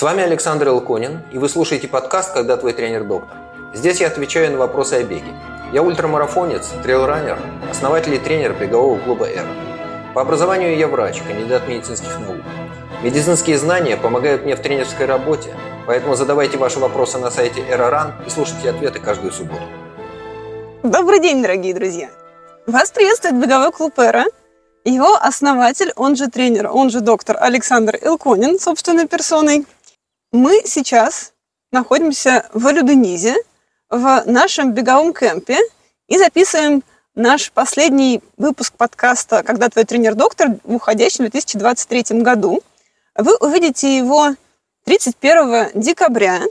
С вами Александр Илконин, и вы слушаете подкаст «Когда твой тренер доктор». Здесь я отвечаю на вопросы о беге. Я ультрамарафонец, трейлранер, основатель и тренер бегового клуба «Эра». По образованию я врач, кандидат медицинских наук. Медицинские знания помогают мне в тренерской работе, поэтому задавайте ваши вопросы на сайте «Эроран» и слушайте ответы каждую субботу. Добрый день, дорогие друзья! Вас приветствует беговой клуб «Эра». Его основатель, он же тренер, он же доктор Александр Илконин, собственной персоной. Мы сейчас находимся в Алюденизе, в нашем беговом кемпе и записываем наш последний выпуск подкаста «Когда твой тренер-доктор» в уходящем 2023 году. Вы увидите его 31 декабря,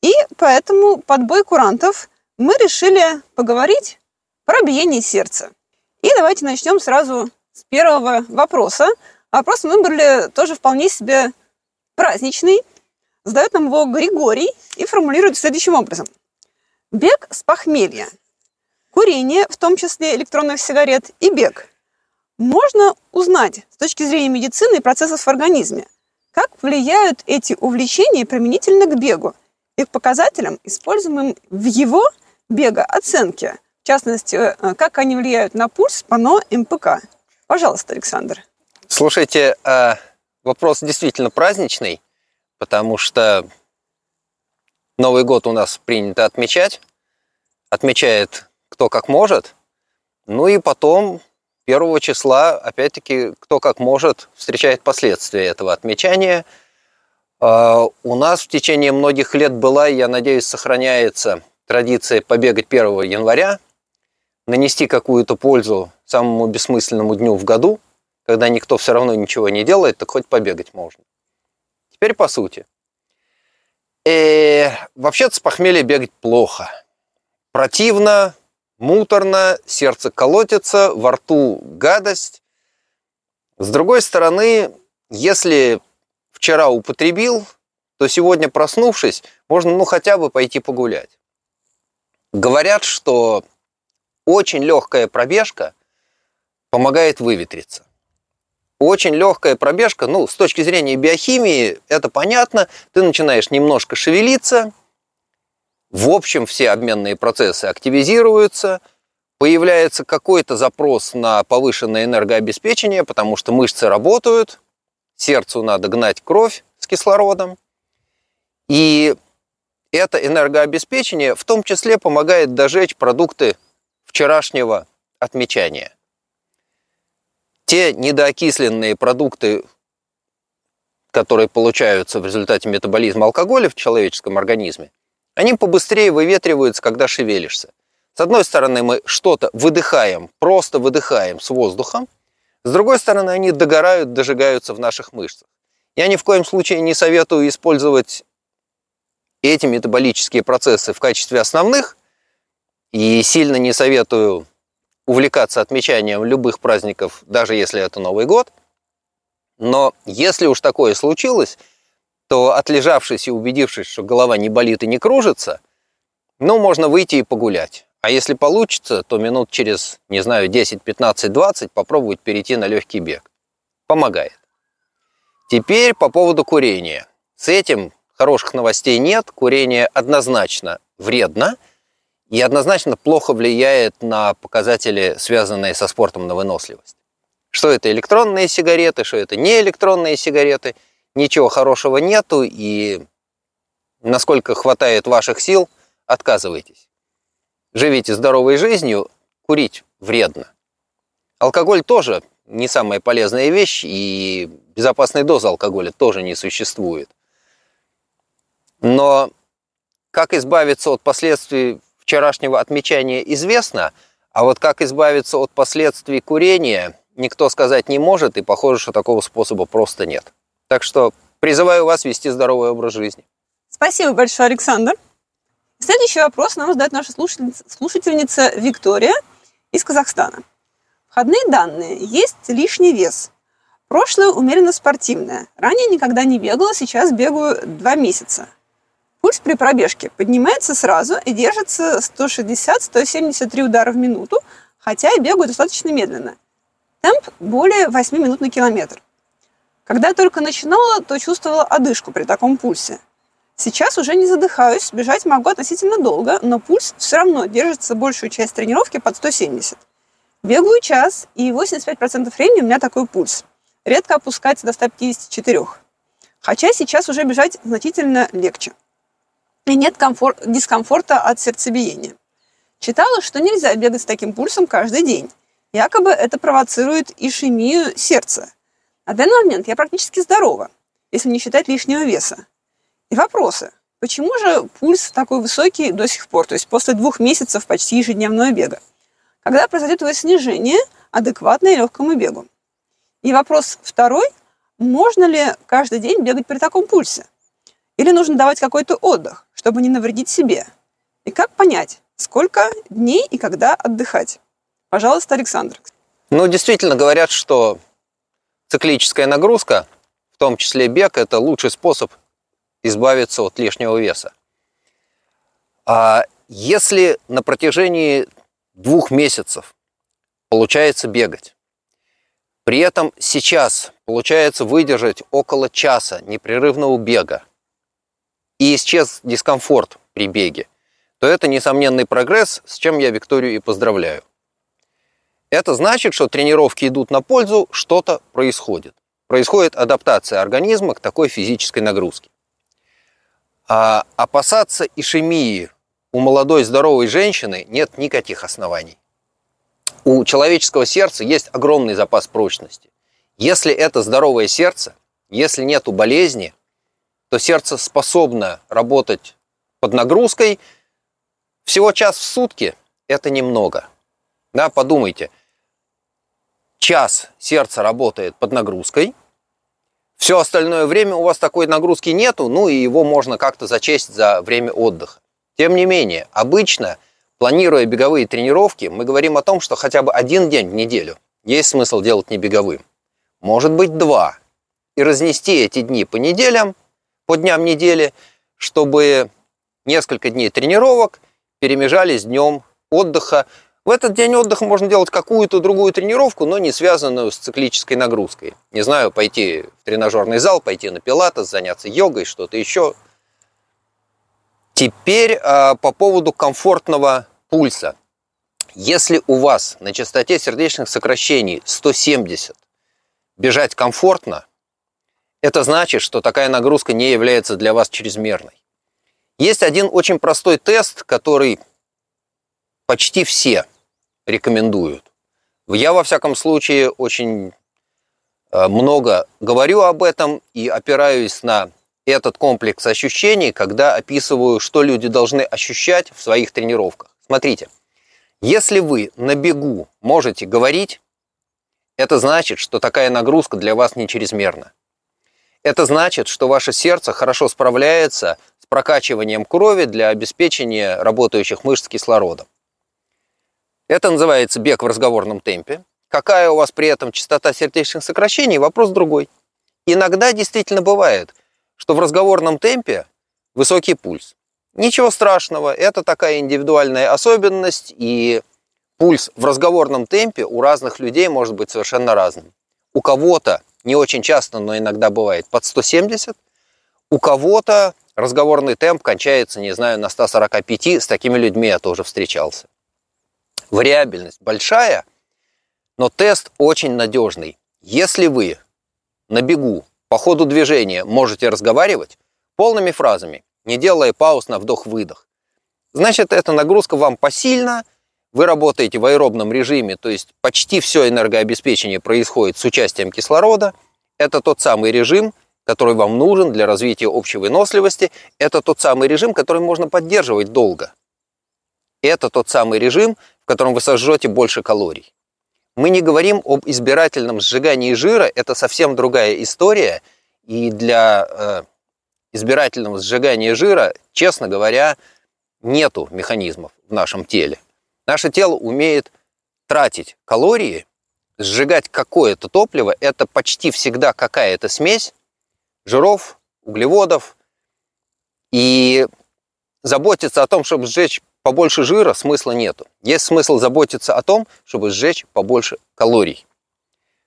и поэтому под бой курантов мы решили поговорить про биение сердца. И давайте начнем сразу с первого вопроса. Вопрос мы выбрали тоже вполне себе праздничный. Задает нам его Григорий и формулирует следующим образом – Бег с похмелья. Курение, в том числе электронных сигарет, и бег. Можно узнать с точки зрения медицины и процессов в организме, как влияют эти увлечения применительно к бегу и к показателям, используемым в его бега оценке. В частности, э, как они влияют на пульс, ПАНО, МПК. Пожалуйста, Александр. Слушайте, а, вопрос действительно праздничный, потому что Новый год у нас принято отмечать. Отмечает кто как может. Ну и потом, первого числа, опять-таки, кто как может, встречает последствия этого отмечания. А, у нас в течение многих лет была, я надеюсь, сохраняется традиция побегать 1 января, нанести какую-то пользу самому бессмысленному дню в году, когда никто все равно ничего не делает, так хоть побегать можно. Теперь по сути. Э, вообще-то с похмелья бегать плохо. Противно, муторно, сердце колотится, во рту гадость. С другой стороны, если вчера употребил, то сегодня, проснувшись, можно ну хотя бы пойти погулять. Говорят, что очень легкая пробежка помогает выветриться. Очень легкая пробежка, ну, с точки зрения биохимии, это понятно. Ты начинаешь немножко шевелиться, в общем, все обменные процессы активизируются, появляется какой-то запрос на повышенное энергообеспечение, потому что мышцы работают, сердцу надо гнать кровь с кислородом. И это энергообеспечение в том числе помогает дожечь продукты вчерашнего отмечания те недоокисленные продукты, которые получаются в результате метаболизма алкоголя в человеческом организме, они побыстрее выветриваются, когда шевелишься. С одной стороны, мы что-то выдыхаем, просто выдыхаем с воздухом, с другой стороны, они догорают, дожигаются в наших мышцах. Я ни в коем случае не советую использовать эти метаболические процессы в качестве основных, и сильно не советую увлекаться отмечанием любых праздников, даже если это Новый год. Но если уж такое случилось, то отлежавшись и убедившись, что голова не болит и не кружится, ну, можно выйти и погулять. А если получится, то минут через, не знаю, 10, 15, 20 попробовать перейти на легкий бег. Помогает. Теперь по поводу курения. С этим хороших новостей нет. Курение однозначно вредно – и однозначно плохо влияет на показатели, связанные со спортом на выносливость. Что это электронные сигареты, что это не электронные сигареты, ничего хорошего нету, и насколько хватает ваших сил, отказывайтесь. Живите здоровой жизнью, курить вредно. Алкоголь тоже не самая полезная вещь, и безопасной дозы алкоголя тоже не существует. Но как избавиться от последствий вчерашнего отмечания известно, а вот как избавиться от последствий курения, никто сказать не может, и похоже, что такого способа просто нет. Так что призываю вас вести здоровый образ жизни. Спасибо большое, Александр. Следующий вопрос нам задает наша слушательница, слушательница Виктория из Казахстана. Входные данные. Есть лишний вес. Прошлое умеренно спортивное. Ранее никогда не бегала, сейчас бегаю два месяца. Пульс при пробежке поднимается сразу и держится 160-173 удара в минуту, хотя и бегаю достаточно медленно. Темп более 8 минут на километр. Когда я только начинала, то чувствовала одышку при таком пульсе. Сейчас уже не задыхаюсь, бежать могу относительно долго, но пульс все равно держится большую часть тренировки под 170. Бегаю час, и 85% времени у меня такой пульс. Редко опускается до 154. Хотя сейчас уже бежать значительно легче. И нет комфор- дискомфорта от сердцебиения. Читала, что нельзя бегать с таким пульсом каждый день. Якобы это провоцирует ишемию сердца. На данный момент я практически здорова, если не считать лишнего веса. И вопросы. Почему же пульс такой высокий до сих пор, то есть после двух месяцев почти ежедневного бега? Когда произойдет его снижение, адекватное легкому бегу? И вопрос второй. Можно ли каждый день бегать при таком пульсе? Или нужно давать какой-то отдых, чтобы не навредить себе? И как понять, сколько дней и когда отдыхать? Пожалуйста, Александр. Ну, действительно говорят, что циклическая нагрузка, в том числе бег, это лучший способ избавиться от лишнего веса. А если на протяжении двух месяцев получается бегать, при этом сейчас получается выдержать около часа непрерывного бега и исчез дискомфорт при беге, то это несомненный прогресс, с чем я Викторию и поздравляю. Это значит, что тренировки идут на пользу, что-то происходит. Происходит адаптация организма к такой физической нагрузке. А опасаться ишемии у молодой здоровой женщины нет никаких оснований. У человеческого сердца есть огромный запас прочности. Если это здоровое сердце, если нет болезни, то сердце способно работать под нагрузкой. Всего час в сутки – это немного. Да, подумайте, час сердце работает под нагрузкой, все остальное время у вас такой нагрузки нету, ну и его можно как-то зачесть за время отдыха. Тем не менее, обычно, планируя беговые тренировки, мы говорим о том, что хотя бы один день в неделю есть смысл делать не беговым. Может быть, два. И разнести эти дни по неделям, по дням недели, чтобы несколько дней тренировок перемежались днем отдыха. В этот день отдыха можно делать какую-то другую тренировку, но не связанную с циклической нагрузкой. Не знаю, пойти в тренажерный зал, пойти на пилатес, заняться йогой, что-то еще – Теперь э, по поводу комфортного пульса. Если у вас на частоте сердечных сокращений 170 бежать комфортно, это значит, что такая нагрузка не является для вас чрезмерной. Есть один очень простой тест, который почти все рекомендуют. Я, во всяком случае, очень э, много говорю об этом и опираюсь на этот комплекс ощущений, когда описываю, что люди должны ощущать в своих тренировках. Смотрите, если вы на бегу можете говорить, это значит, что такая нагрузка для вас не чрезмерна. Это значит, что ваше сердце хорошо справляется с прокачиванием крови для обеспечения работающих мышц кислородом. Это называется бег в разговорном темпе. Какая у вас при этом частота сердечных сокращений, вопрос другой. Иногда действительно бывает – что в разговорном темпе высокий пульс. Ничего страшного, это такая индивидуальная особенность, и пульс в разговорном темпе у разных людей может быть совершенно разным. У кого-то, не очень часто, но иногда бывает, под 170, у кого-то разговорный темп кончается, не знаю, на 145, с такими людьми я тоже встречался. Вариабельность большая, но тест очень надежный. Если вы на бегу по ходу движения можете разговаривать полными фразами, не делая пауз на вдох-выдох. Значит, эта нагрузка вам посильна, вы работаете в аэробном режиме, то есть почти все энергообеспечение происходит с участием кислорода. Это тот самый режим, который вам нужен для развития общей выносливости. Это тот самый режим, который можно поддерживать долго. Это тот самый режим, в котором вы сожжете больше калорий. Мы не говорим об избирательном сжигании жира, это совсем другая история. И для э, избирательного сжигания жира, честно говоря, нету механизмов в нашем теле. Наше тело умеет тратить калории, сжигать какое-то топливо, это почти всегда какая-то смесь жиров, углеводов. И заботиться о том, чтобы сжечь побольше жира смысла нету. Есть смысл заботиться о том, чтобы сжечь побольше калорий.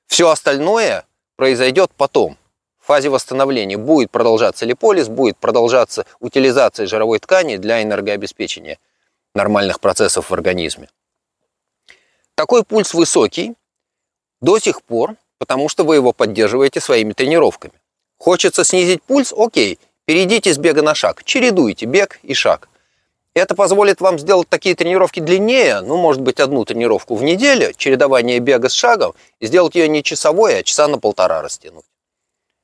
Все остальное произойдет потом. фазе восстановления будет продолжаться липолиз, будет продолжаться утилизация жировой ткани для энергообеспечения нормальных процессов в организме. Такой пульс высокий до сих пор, потому что вы его поддерживаете своими тренировками. Хочется снизить пульс? Окей, перейдите с бега на шаг, чередуйте бег и шаг. Это позволит вам сделать такие тренировки длиннее, ну, может быть, одну тренировку в неделю, чередование бега с шагом, и сделать ее не часовой, а часа на полтора растянуть.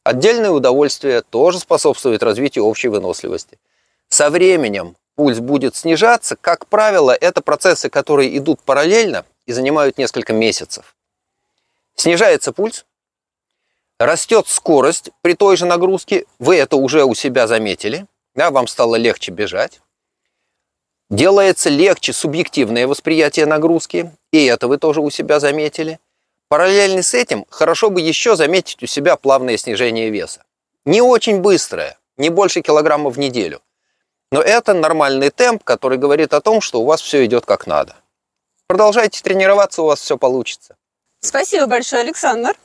Отдельное удовольствие тоже способствует развитию общей выносливости. Со временем пульс будет снижаться. Как правило, это процессы, которые идут параллельно и занимают несколько месяцев. Снижается пульс, растет скорость при той же нагрузке, вы это уже у себя заметили, да, вам стало легче бежать. Делается легче субъективное восприятие нагрузки, и это вы тоже у себя заметили. Параллельно с этим хорошо бы еще заметить у себя плавное снижение веса. Не очень быстрое, не больше килограмма в неделю. Но это нормальный темп, который говорит о том, что у вас все идет как надо. Продолжайте тренироваться, у вас все получится. Спасибо большое, Александр.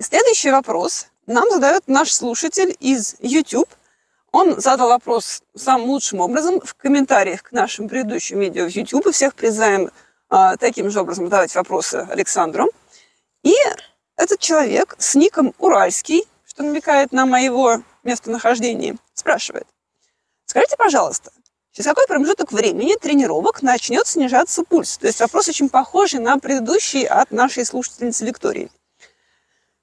Следующий вопрос нам задает наш слушатель из YouTube – он задал вопрос самым лучшим образом в комментариях к нашим предыдущим видео в YouTube. Всех призываем а, таким же образом задавать вопросы Александру. И этот человек с ником Уральский, что намекает на моего местонахождение, спрашивает. Скажите, пожалуйста, через какой промежуток времени тренировок начнет снижаться пульс? То есть вопрос очень похожий на предыдущий от нашей слушательницы Виктории.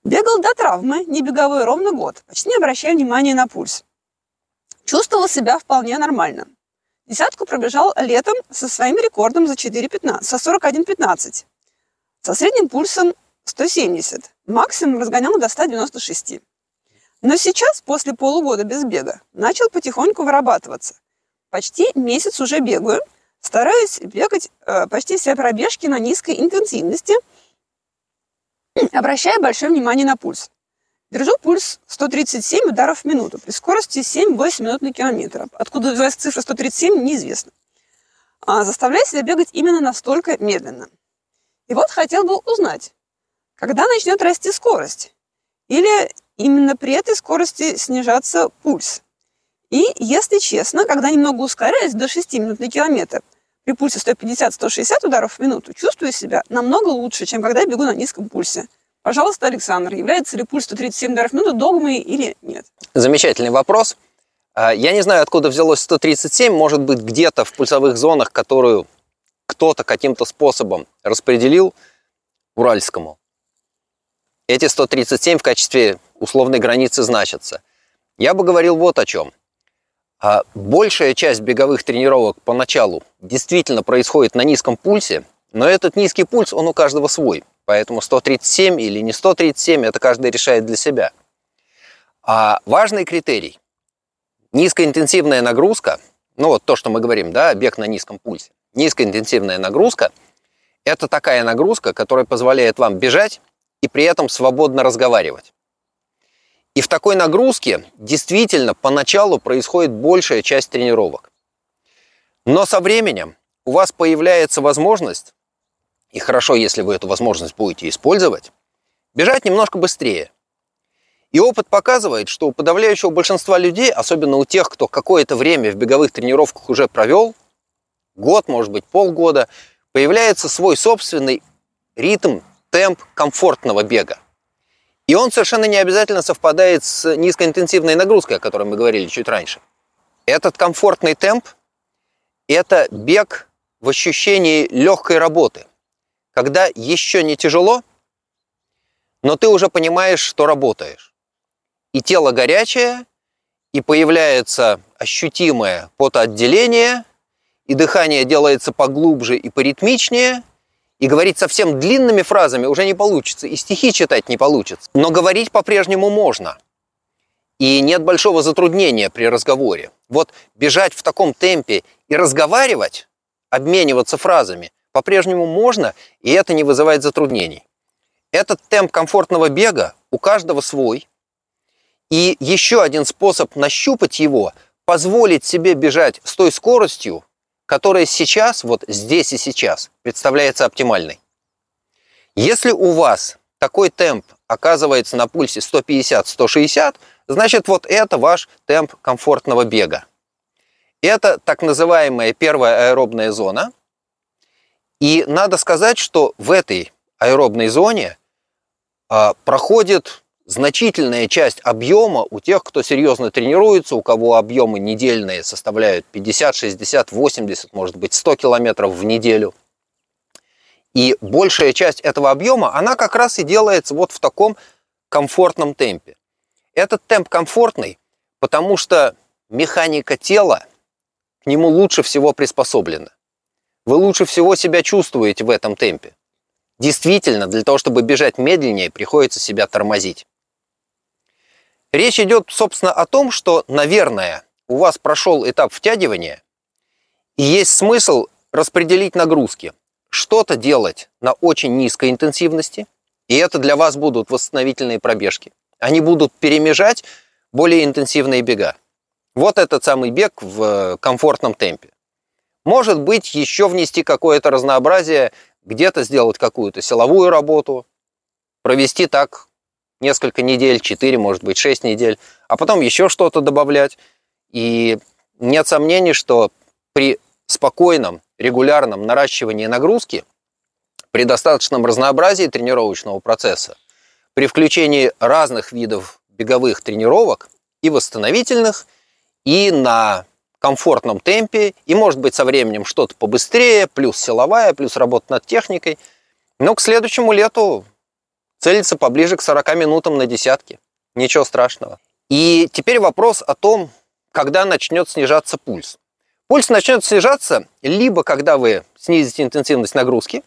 Бегал до травмы, не беговой ровно год, почти не обращая внимания на пульс. Чувствовал себя вполне нормально. Десятку пробежал летом со своим рекордом за 4.15, со 41.15. Со средним пульсом 170. Максимум разгонял до 196. Но сейчас, после полугода без бега, начал потихоньку вырабатываться. Почти месяц уже бегаю. Стараюсь бегать э, почти все пробежки на низкой интенсивности, обращая большое внимание на пульс. Держу пульс 137 ударов в минуту при скорости 7-8 минут на километр. Откуда взялась цифра 137, неизвестно. А заставляю себя бегать именно настолько медленно. И вот хотел бы узнать, когда начнет расти скорость? Или именно при этой скорости снижаться пульс? И, если честно, когда немного ускоряюсь до 6 минут на километр, при пульсе 150-160 ударов в минуту, чувствую себя намного лучше, чем когда я бегу на низком пульсе. Пожалуйста, Александр, является ли пульс 137 ударов в минуту догмой или нет? Замечательный вопрос. А, я не знаю, откуда взялось 137, может быть, где-то в пульсовых зонах, которую кто-то каким-то способом распределил Уральскому. Эти 137 в качестве условной границы значатся. Я бы говорил вот о чем. А, большая часть беговых тренировок поначалу действительно происходит на низком пульсе, но этот низкий пульс, он у каждого свой. Поэтому 137 или не 137, это каждый решает для себя. А важный критерий – низкоинтенсивная нагрузка, ну вот то, что мы говорим, да, бег на низком пульсе. Низкоинтенсивная нагрузка – это такая нагрузка, которая позволяет вам бежать и при этом свободно разговаривать. И в такой нагрузке действительно поначалу происходит большая часть тренировок. Но со временем у вас появляется возможность и хорошо, если вы эту возможность будете использовать, бежать немножко быстрее. И опыт показывает, что у подавляющего большинства людей, особенно у тех, кто какое-то время в беговых тренировках уже провел, год, может быть, полгода, появляется свой собственный ритм, темп комфортного бега. И он совершенно не обязательно совпадает с низкоинтенсивной нагрузкой, о которой мы говорили чуть раньше. Этот комфортный темп – это бег в ощущении легкой работы – когда еще не тяжело, но ты уже понимаешь, что работаешь. И тело горячее, и появляется ощутимое потоотделение, и дыхание делается поглубже и поритмичнее, и говорить совсем длинными фразами уже не получится, и стихи читать не получится. Но говорить по-прежнему можно. И нет большого затруднения при разговоре. Вот бежать в таком темпе и разговаривать, обмениваться фразами, по-прежнему можно, и это не вызывает затруднений. Этот темп комфортного бега у каждого свой. И еще один способ нащупать его – позволить себе бежать с той скоростью, которая сейчас, вот здесь и сейчас, представляется оптимальной. Если у вас такой темп оказывается на пульсе 150-160, значит вот это ваш темп комфортного бега. Это так называемая первая аэробная зона. И надо сказать, что в этой аэробной зоне а, проходит значительная часть объема у тех, кто серьезно тренируется, у кого объемы недельные составляют 50, 60, 80, может быть 100 километров в неделю. И большая часть этого объема, она как раз и делается вот в таком комфортном темпе. Этот темп комфортный, потому что механика тела к нему лучше всего приспособлена. Вы лучше всего себя чувствуете в этом темпе. Действительно, для того, чтобы бежать медленнее, приходится себя тормозить. Речь идет, собственно, о том, что, наверное, у вас прошел этап втягивания, и есть смысл распределить нагрузки. Что-то делать на очень низкой интенсивности, и это для вас будут восстановительные пробежки. Они будут перемежать более интенсивные бега. Вот этот самый бег в комфортном темпе. Может быть, еще внести какое-то разнообразие где-то сделать какую-то силовую работу, провести так несколько недель, 4, может быть, 6 недель, а потом еще что-то добавлять. И нет сомнений, что при спокойном, регулярном наращивании нагрузки, при достаточном разнообразии тренировочного процесса, при включении разных видов беговых тренировок и восстановительных, и на комфортном темпе, и может быть со временем что-то побыстрее, плюс силовая, плюс работа над техникой. Но к следующему лету целиться поближе к 40 минутам на десятки. Ничего страшного. И теперь вопрос о том, когда начнет снижаться пульс. Пульс начнет снижаться либо когда вы снизите интенсивность нагрузки,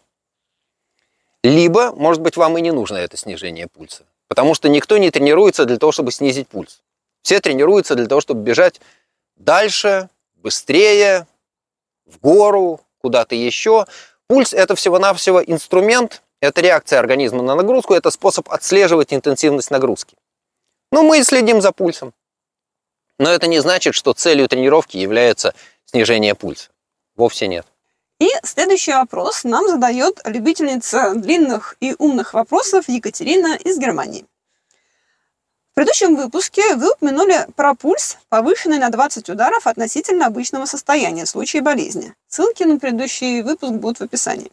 либо, может быть, вам и не нужно это снижение пульса. Потому что никто не тренируется для того, чтобы снизить пульс. Все тренируются для того, чтобы бежать дальше, быстрее, в гору, куда-то еще. Пульс – это всего-навсего инструмент, это реакция организма на нагрузку, это способ отслеживать интенсивность нагрузки. Ну, мы следим за пульсом. Но это не значит, что целью тренировки является снижение пульса. Вовсе нет. И следующий вопрос нам задает любительница длинных и умных вопросов Екатерина из Германии предыдущем выпуске вы упомянули про пульс, повышенный на 20 ударов относительно обычного состояния в случае болезни. Ссылки на предыдущий выпуск будут в описании.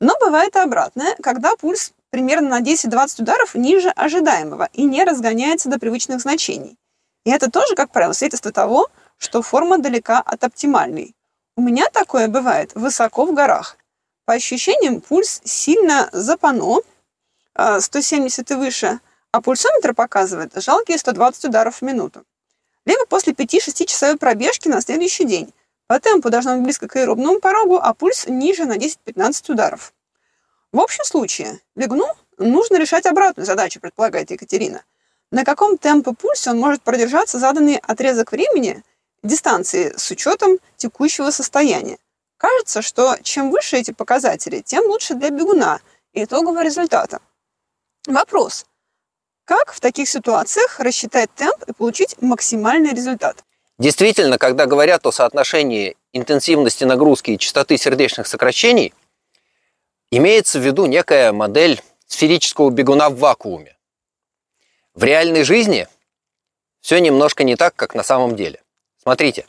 Но бывает и обратное, когда пульс примерно на 10-20 ударов ниже ожидаемого и не разгоняется до привычных значений. И это тоже, как правило, свидетельство того, что форма далека от оптимальной. У меня такое бывает высоко в горах. По ощущениям, пульс сильно запано, 170 и выше, а пульсометр показывает жалкие 120 ударов в минуту. Либо после 5-6 часовой пробежки на следующий день. По темпу должно быть близко к аэробному порогу, а пульс ниже на 10-15 ударов. В общем случае, бегуну нужно решать обратную задачу, предполагает Екатерина. На каком темпе пульсе он может продержаться заданный отрезок времени, дистанции с учетом текущего состояния. Кажется, что чем выше эти показатели, тем лучше для бегуна итогового результата. Вопрос. Как в таких ситуациях рассчитать темп и получить максимальный результат? Действительно, когда говорят о соотношении интенсивности нагрузки и частоты сердечных сокращений, имеется в виду некая модель сферического бегуна в вакууме. В реальной жизни все немножко не так, как на самом деле. Смотрите,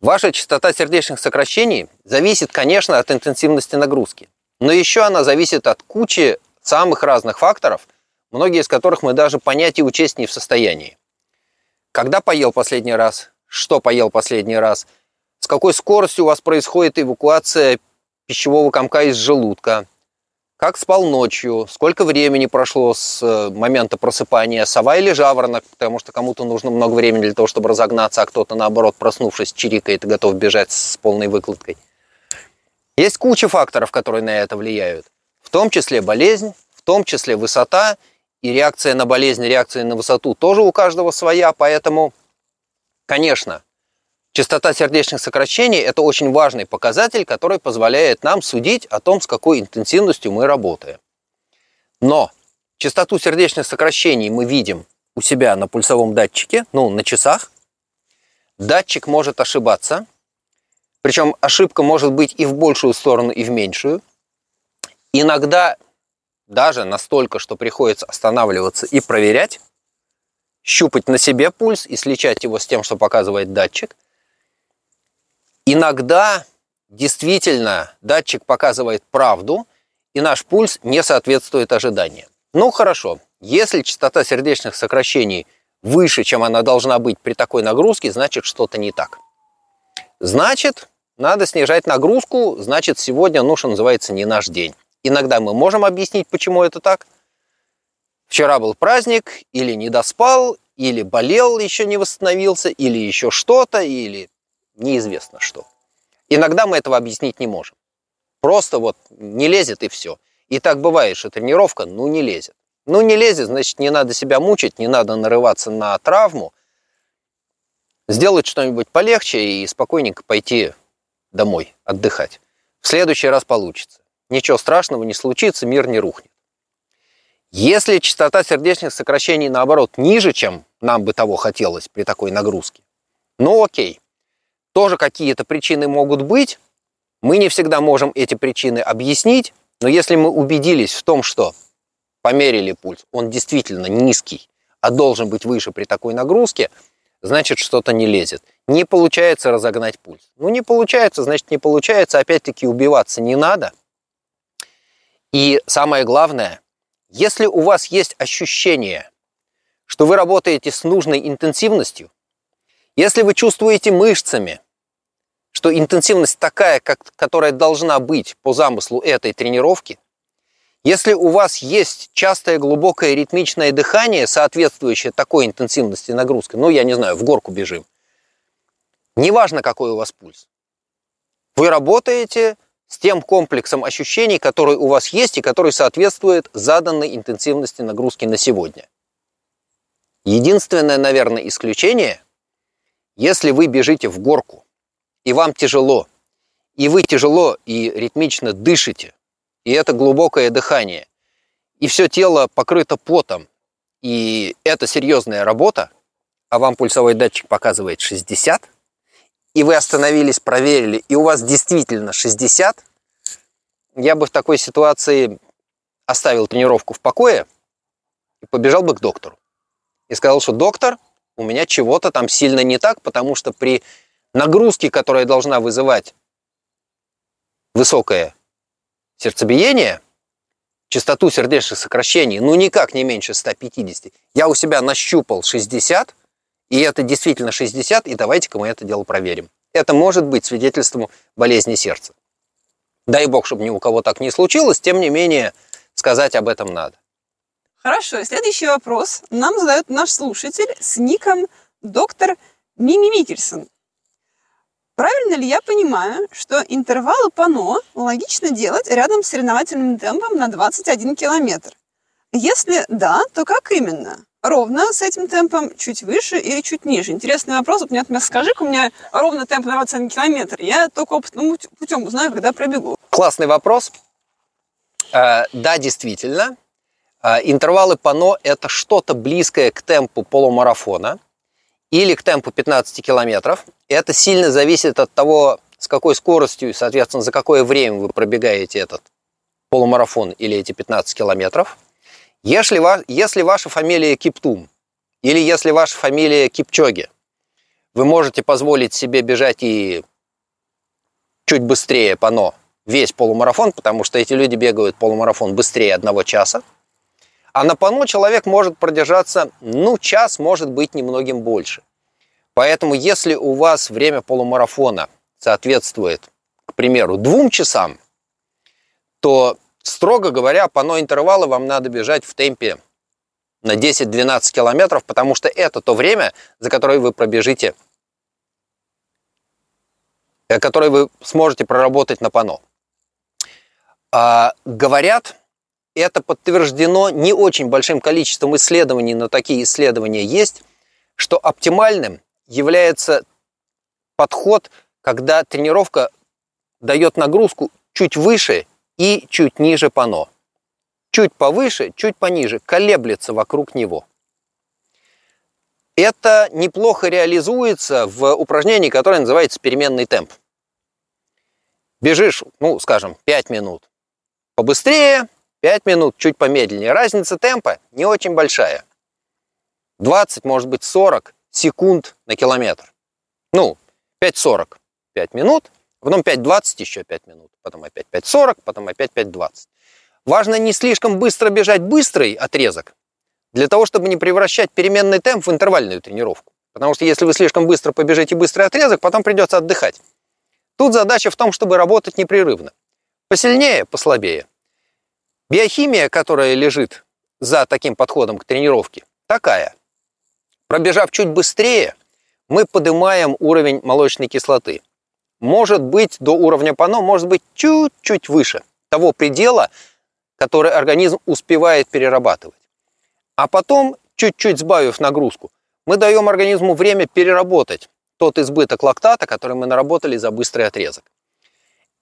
ваша частота сердечных сокращений зависит, конечно, от интенсивности нагрузки, но еще она зависит от кучи самых разных факторов, многие из которых мы даже понять и учесть не в состоянии. Когда поел последний раз? Что поел последний раз? С какой скоростью у вас происходит эвакуация пищевого комка из желудка? Как спал ночью? Сколько времени прошло с э, момента просыпания? Сова или жаворонок? Потому что кому-то нужно много времени для того, чтобы разогнаться, а кто-то, наоборот, проснувшись, чирикает и готов бежать с полной выкладкой. Есть куча факторов, которые на это влияют. В том числе болезнь, в том числе высота – и реакция на болезнь, реакция на высоту тоже у каждого своя, поэтому, конечно, частота сердечных сокращений – это очень важный показатель, который позволяет нам судить о том, с какой интенсивностью мы работаем. Но частоту сердечных сокращений мы видим у себя на пульсовом датчике, ну, на часах. Датчик может ошибаться, причем ошибка может быть и в большую сторону, и в меньшую. Иногда даже настолько, что приходится останавливаться и проверять, щупать на себе пульс и сличать его с тем, что показывает датчик. Иногда действительно датчик показывает правду, и наш пульс не соответствует ожиданиям. Ну хорошо, если частота сердечных сокращений выше, чем она должна быть при такой нагрузке, значит что-то не так. Значит, надо снижать нагрузку, значит сегодня, ну что называется, не наш день. Иногда мы можем объяснить, почему это так. Вчера был праздник, или не доспал, или болел, еще не восстановился, или еще что-то, или неизвестно что. Иногда мы этого объяснить не можем. Просто вот не лезет и все. И так бывает, что тренировка, ну, не лезет. Ну, не лезет, значит, не надо себя мучить, не надо нарываться на травму. Сделать что-нибудь полегче и спокойненько пойти домой отдыхать. В следующий раз получится. Ничего страшного не случится, мир не рухнет. Если частота сердечных сокращений, наоборот, ниже, чем нам бы того хотелось при такой нагрузке, ну окей, тоже какие-то причины могут быть, мы не всегда можем эти причины объяснить, но если мы убедились в том, что померили пульс, он действительно низкий, а должен быть выше при такой нагрузке, значит что-то не лезет. Не получается разогнать пульс. Ну не получается, значит не получается, опять-таки убиваться не надо. И самое главное, если у вас есть ощущение, что вы работаете с нужной интенсивностью, если вы чувствуете мышцами, что интенсивность такая, как, которая должна быть по замыслу этой тренировки, если у вас есть частое глубокое ритмичное дыхание, соответствующее такой интенсивности нагрузки, ну, я не знаю, в горку бежим, неважно, какой у вас пульс, вы работаете с тем комплексом ощущений, который у вас есть и который соответствует заданной интенсивности нагрузки на сегодня. Единственное, наверное, исключение, если вы бежите в горку, и вам тяжело, и вы тяжело и ритмично дышите, и это глубокое дыхание, и все тело покрыто потом, и это серьезная работа, а вам пульсовой датчик показывает 60, и вы остановились, проверили, и у вас действительно 60, я бы в такой ситуации оставил тренировку в покое и побежал бы к доктору. И сказал, что доктор, у меня чего-то там сильно не так, потому что при нагрузке, которая должна вызывать высокое сердцебиение, частоту сердечных сокращений, ну никак не меньше 150, я у себя нащупал 60, и это действительно 60, и давайте-ка мы это дело проверим. Это может быть свидетельством болезни сердца. Дай бог, чтобы ни у кого так не случилось, тем не менее сказать об этом надо. Хорошо, следующий вопрос нам задает наш слушатель с ником доктор Мими Микельсон. Правильно ли я понимаю, что интервалы ПАНО логично делать рядом с соревновательным темпом на 21 километр? Если да, то как именно? Ровно с этим темпом, чуть выше или чуть ниже? Интересный вопрос. Вот мне скажи у меня ровно темп на 21 километр. Я только опытным путем узнаю, когда пробегу. Классный вопрос. Э, да, действительно. Э, интервалы ПАНО – это что-то близкое к темпу полумарафона или к темпу 15 километров. Это сильно зависит от того, с какой скоростью и, соответственно, за какое время вы пробегаете этот полумарафон или эти 15 километров – если, ва, если ваша фамилия Киптум или если ваша фамилия Кипчоги, вы можете позволить себе бежать и чуть быстрее пано весь полумарафон, потому что эти люди бегают полумарафон быстрее одного часа. А на пано человек может продержаться, ну, час, может быть, немногим больше. Поэтому, если у вас время полумарафона соответствует, к примеру, двум часам, то Строго говоря, по но интервала вам надо бежать в темпе на 10-12 километров, потому что это то время, за которое вы пробежите, э, которое вы сможете проработать на пано. А, говорят, это подтверждено не очень большим количеством исследований, но такие исследования есть, что оптимальным является подход, когда тренировка дает нагрузку чуть выше и чуть ниже пано. Чуть повыше, чуть пониже, колеблется вокруг него. Это неплохо реализуется в упражнении, которое называется переменный темп. Бежишь, ну, скажем, 5 минут побыстрее, 5 минут чуть помедленнее. Разница темпа не очень большая. 20, может быть 40 секунд на километр. Ну, 5.40 5 минут, потом 5.20 еще 5 минут, потом опять 5.40, потом опять 5.20. Важно не слишком быстро бежать быстрый отрезок, для того, чтобы не превращать переменный темп в интервальную тренировку. Потому что если вы слишком быстро побежите быстрый отрезок, потом придется отдыхать. Тут задача в том, чтобы работать непрерывно. Посильнее, послабее. Биохимия, которая лежит за таким подходом к тренировке, такая. Пробежав чуть быстрее, мы поднимаем уровень молочной кислоты. Может быть до уровня ПАНО, может быть чуть-чуть выше того предела, который организм успевает перерабатывать. А потом, чуть-чуть сбавив нагрузку, мы даем организму время переработать тот избыток лактата, который мы наработали за быстрый отрезок.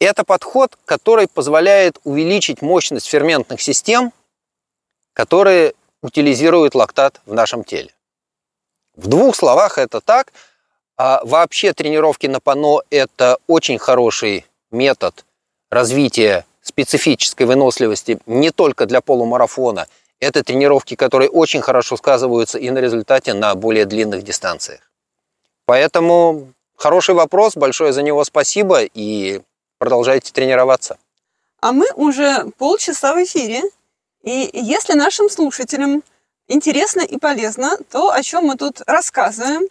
Это подход, который позволяет увеличить мощность ферментных систем, которые утилизируют лактат в нашем теле. В двух словах это так. А вообще тренировки на пано – это очень хороший метод развития специфической выносливости не только для полумарафона. Это тренировки, которые очень хорошо сказываются и на результате на более длинных дистанциях. Поэтому хороший вопрос, большое за него спасибо и продолжайте тренироваться. А мы уже полчаса в эфире. И если нашим слушателям интересно и полезно то, о чем мы тут рассказываем,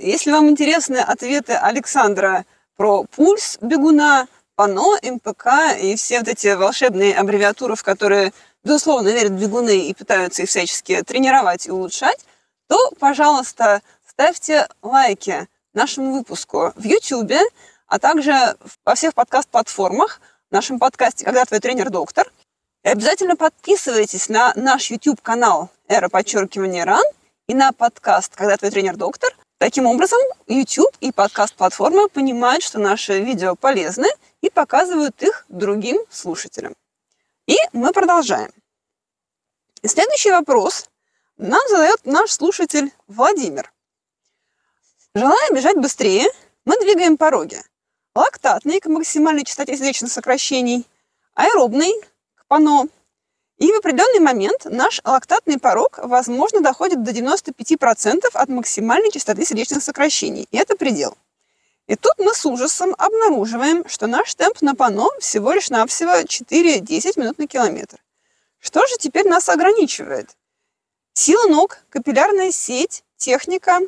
если вам интересны ответы Александра про пульс бегуна, ПАНО, МПК и все вот эти волшебные аббревиатуры, в которые, безусловно, верят бегуны и пытаются их всячески тренировать и улучшать, то, пожалуйста, ставьте лайки нашему выпуску в YouTube, а также во всех подкаст-платформах, в нашем подкасте «Когда твой тренер-доктор». И обязательно подписывайтесь на наш YouTube-канал «Эра подчеркивания РАН» и на подкаст «Когда твой тренер-доктор». Таким образом, YouTube и подкаст-платформы понимают, что наши видео полезны и показывают их другим слушателям. И мы продолжаем. Следующий вопрос нам задает наш слушатель Владимир. Желая бежать быстрее, мы двигаем пороги. Лактатный к максимальной частоте сердечных сокращений, аэробный к пано. И в определенный момент наш лактатный порог, возможно, доходит до 95% от максимальной частоты сердечных сокращений. И это предел. И тут мы с ужасом обнаруживаем, что наш темп на пано всего лишь навсего 4-10 минут на километр. Что же теперь нас ограничивает? Сила ног, капиллярная сеть, техника,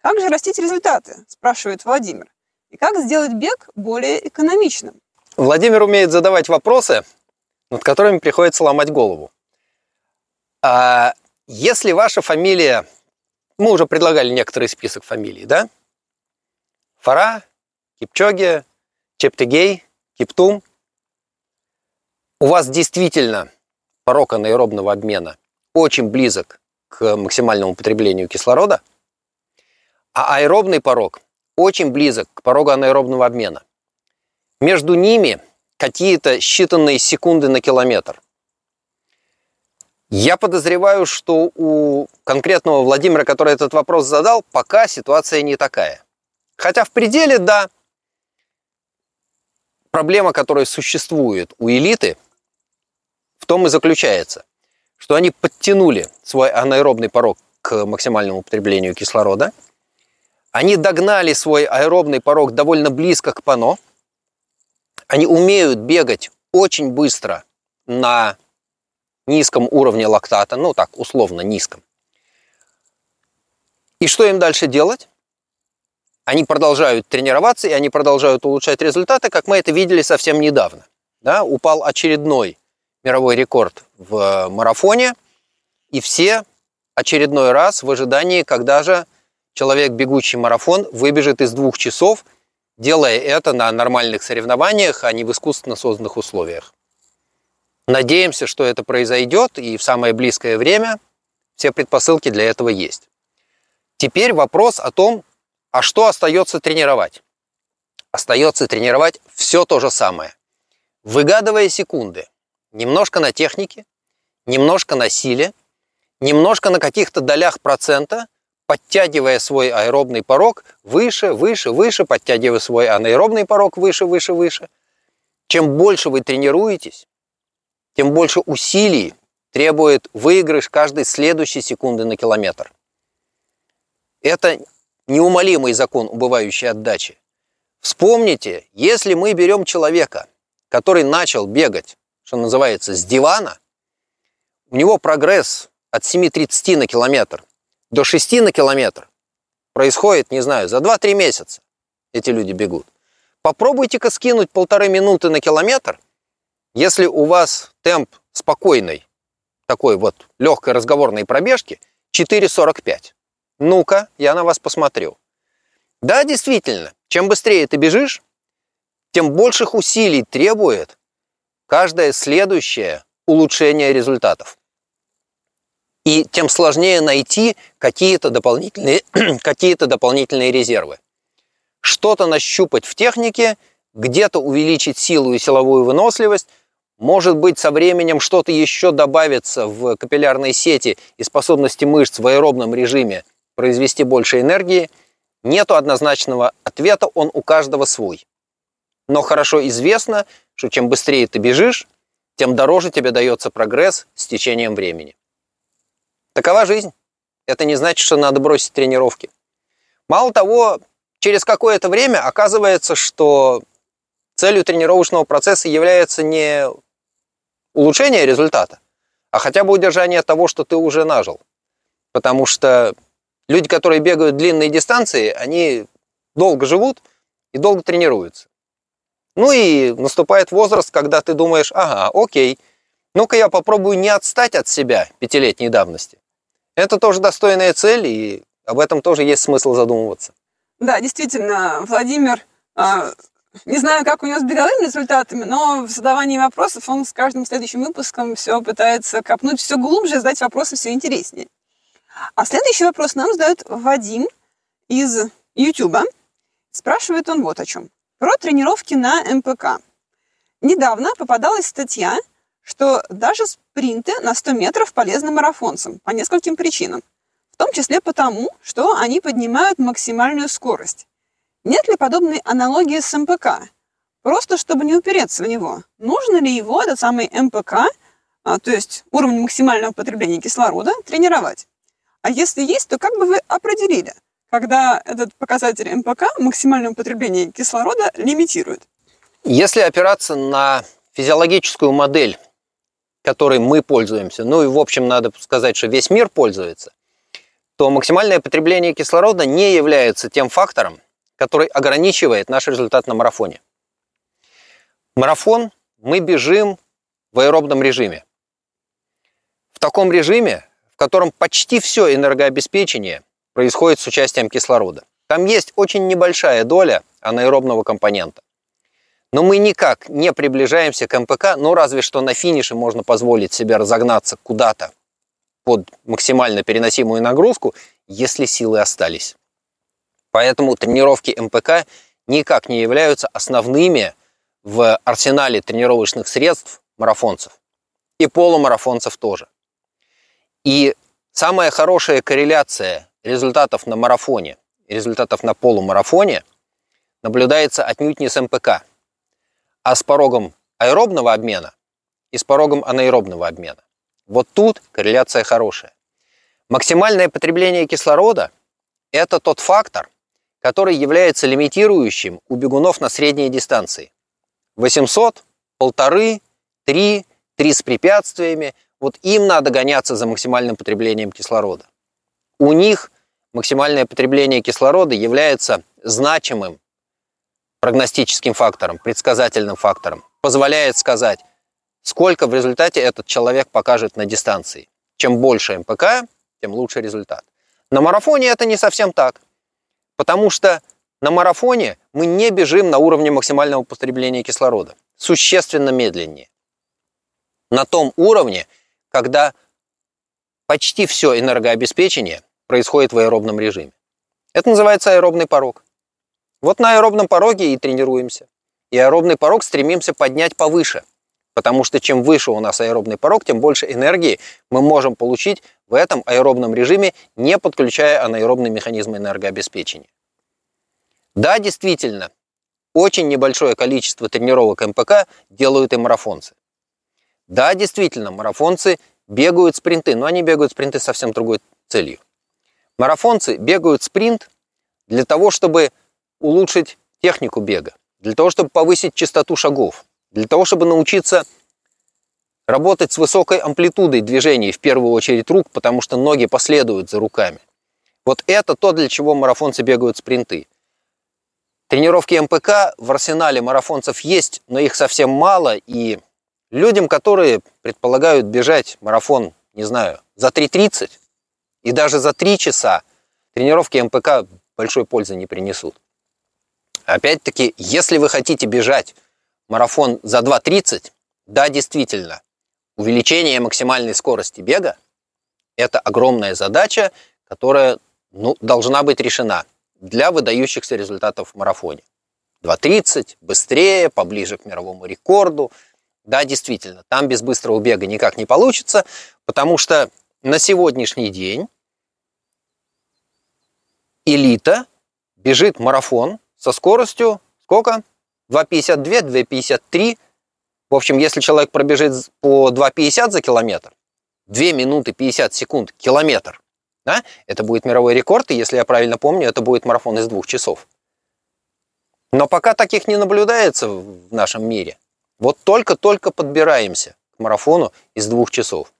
как же растить результаты, спрашивает Владимир. И как сделать бег более экономичным? Владимир умеет задавать вопросы, над которыми приходится ломать голову. А если ваша фамилия, мы уже предлагали некоторый список фамилий, да? Фара, Кипчоги, Чептегей, Киптум. У вас действительно порог анаэробного обмена очень близок к максимальному потреблению кислорода – а аэробный порог очень близок к порогу анаэробного обмена. Между ними какие-то считанные секунды на километр. Я подозреваю, что у конкретного Владимира, который этот вопрос задал, пока ситуация не такая. Хотя в пределе, да, проблема, которая существует у элиты, в том и заключается, что они подтянули свой анаэробный порог к максимальному употреблению кислорода – они догнали свой аэробный порог довольно близко к пано. Они умеют бегать очень быстро на низком уровне лактата, ну так, условно низком. И что им дальше делать? Они продолжают тренироваться, и они продолжают улучшать результаты, как мы это видели совсем недавно. Да, упал очередной мировой рекорд в марафоне, и все очередной раз в ожидании, когда же человек, бегущий марафон, выбежит из двух часов, делая это на нормальных соревнованиях, а не в искусственно созданных условиях. Надеемся, что это произойдет, и в самое близкое время все предпосылки для этого есть. Теперь вопрос о том, а что остается тренировать? Остается тренировать все то же самое. Выгадывая секунды. Немножко на технике, немножко на силе, немножко на каких-то долях процента – подтягивая свой аэробный порог выше, выше, выше, подтягивая свой анаэробный порог выше, выше, выше. Чем больше вы тренируетесь, тем больше усилий требует выигрыш каждой следующей секунды на километр. Это неумолимый закон убывающей отдачи. Вспомните, если мы берем человека, который начал бегать, что называется, с дивана, у него прогресс от 7.30 на километр до 6 на километр происходит, не знаю, за 2-3 месяца эти люди бегут. Попробуйте-ка скинуть полторы минуты на километр, если у вас темп спокойный, такой вот легкой разговорной пробежки, 4.45. Ну-ка, я на вас посмотрю. Да, действительно, чем быстрее ты бежишь, тем больших усилий требует каждое следующее улучшение результатов. И тем сложнее найти какие-то дополнительные, какие дополнительные резервы. Что-то нащупать в технике, где-то увеличить силу и силовую выносливость, может быть, со временем что-то еще добавится в капиллярной сети и способности мышц в аэробном режиме произвести больше энергии – Нету однозначного ответа, он у каждого свой. Но хорошо известно, что чем быстрее ты бежишь, тем дороже тебе дается прогресс с течением времени. Такова жизнь. Это не значит, что надо бросить тренировки. Мало того, через какое-то время оказывается, что целью тренировочного процесса является не улучшение результата, а хотя бы удержание того, что ты уже нажил. Потому что Люди, которые бегают длинные дистанции, они долго живут и долго тренируются. Ну и наступает возраст, когда ты думаешь, ага, окей, ну-ка я попробую не отстать от себя пятилетней давности. Это тоже достойная цель, и об этом тоже есть смысл задумываться. Да, действительно, Владимир, а, не знаю, как у него с беговыми результатами, но в задавании вопросов он с каждым следующим выпуском все пытается копнуть все глубже, задать вопросы все интереснее. А следующий вопрос нам задает Вадим из YouTube. Спрашивает он вот о чем. Про тренировки на МПК. Недавно попадалась статья, что даже спринты на 100 метров полезны марафонцам по нескольким причинам. В том числе потому, что они поднимают максимальную скорость. Нет ли подобной аналогии с МПК? Просто чтобы не упереться в него. Нужно ли его, этот самый МПК, а, то есть уровень максимального потребления кислорода, тренировать? А если есть, то как бы вы определили, когда этот показатель МПК, максимальное потребление кислорода, лимитирует? Если опираться на физиологическую модель, которой мы пользуемся, ну и в общем надо сказать, что весь мир пользуется, то максимальное потребление кислорода не является тем фактором, который ограничивает наш результат на марафоне. Марафон мы бежим в аэробном режиме. В таком режиме котором почти все энергообеспечение происходит с участием кислорода. Там есть очень небольшая доля анаэробного компонента. Но мы никак не приближаемся к МПК, ну разве что на финише можно позволить себе разогнаться куда-то под максимально переносимую нагрузку, если силы остались. Поэтому тренировки МПК никак не являются основными в арсенале тренировочных средств марафонцев. И полумарафонцев тоже. И самая хорошая корреляция результатов на марафоне и результатов на полумарафоне наблюдается отнюдь не с МПК, а с порогом аэробного обмена и с порогом анаэробного обмена. Вот тут корреляция хорошая. Максимальное потребление кислорода – это тот фактор, который является лимитирующим у бегунов на средней дистанции. 800, полторы, 3, 3 с препятствиями – вот им надо гоняться за максимальным потреблением кислорода. У них максимальное потребление кислорода является значимым прогностическим фактором, предсказательным фактором. Позволяет сказать, сколько в результате этот человек покажет на дистанции. Чем больше МПК, тем лучше результат. На марафоне это не совсем так. Потому что на марафоне мы не бежим на уровне максимального потребления кислорода. Существенно медленнее. На том уровне, когда почти все энергообеспечение происходит в аэробном режиме. Это называется аэробный порог. Вот на аэробном пороге и тренируемся. И аэробный порог стремимся поднять повыше, потому что чем выше у нас аэробный порог, тем больше энергии мы можем получить в этом аэробном режиме, не подключая анаэробный механизм энергообеспечения. Да, действительно, очень небольшое количество тренировок МПК делают и марафонцы. Да, действительно, марафонцы бегают спринты, но они бегают спринты совсем другой целью. Марафонцы бегают спринт для того, чтобы улучшить технику бега, для того, чтобы повысить частоту шагов, для того, чтобы научиться работать с высокой амплитудой движений, в первую очередь рук, потому что ноги последуют за руками. Вот это то, для чего марафонцы бегают спринты. Тренировки МПК в арсенале марафонцев есть, но их совсем мало, и людям, которые предполагают бежать марафон, не знаю, за 3.30 и даже за 3 часа, тренировки МПК большой пользы не принесут. Опять-таки, если вы хотите бежать марафон за 2.30, да, действительно, увеличение максимальной скорости бега – это огромная задача, которая ну, должна быть решена для выдающихся результатов в марафоне. 2.30, быстрее, поближе к мировому рекорду. Да, действительно, там без быстрого бега никак не получится, потому что на сегодняшний день элита бежит марафон со скоростью сколько? 2.52, 2.53. В общем, если человек пробежит по 2.50 за километр, 2 минуты 50 секунд километр, да, это будет мировой рекорд, и если я правильно помню, это будет марафон из двух часов. Но пока таких не наблюдается в нашем мире. Вот только-только подбираемся к марафону из двух часов.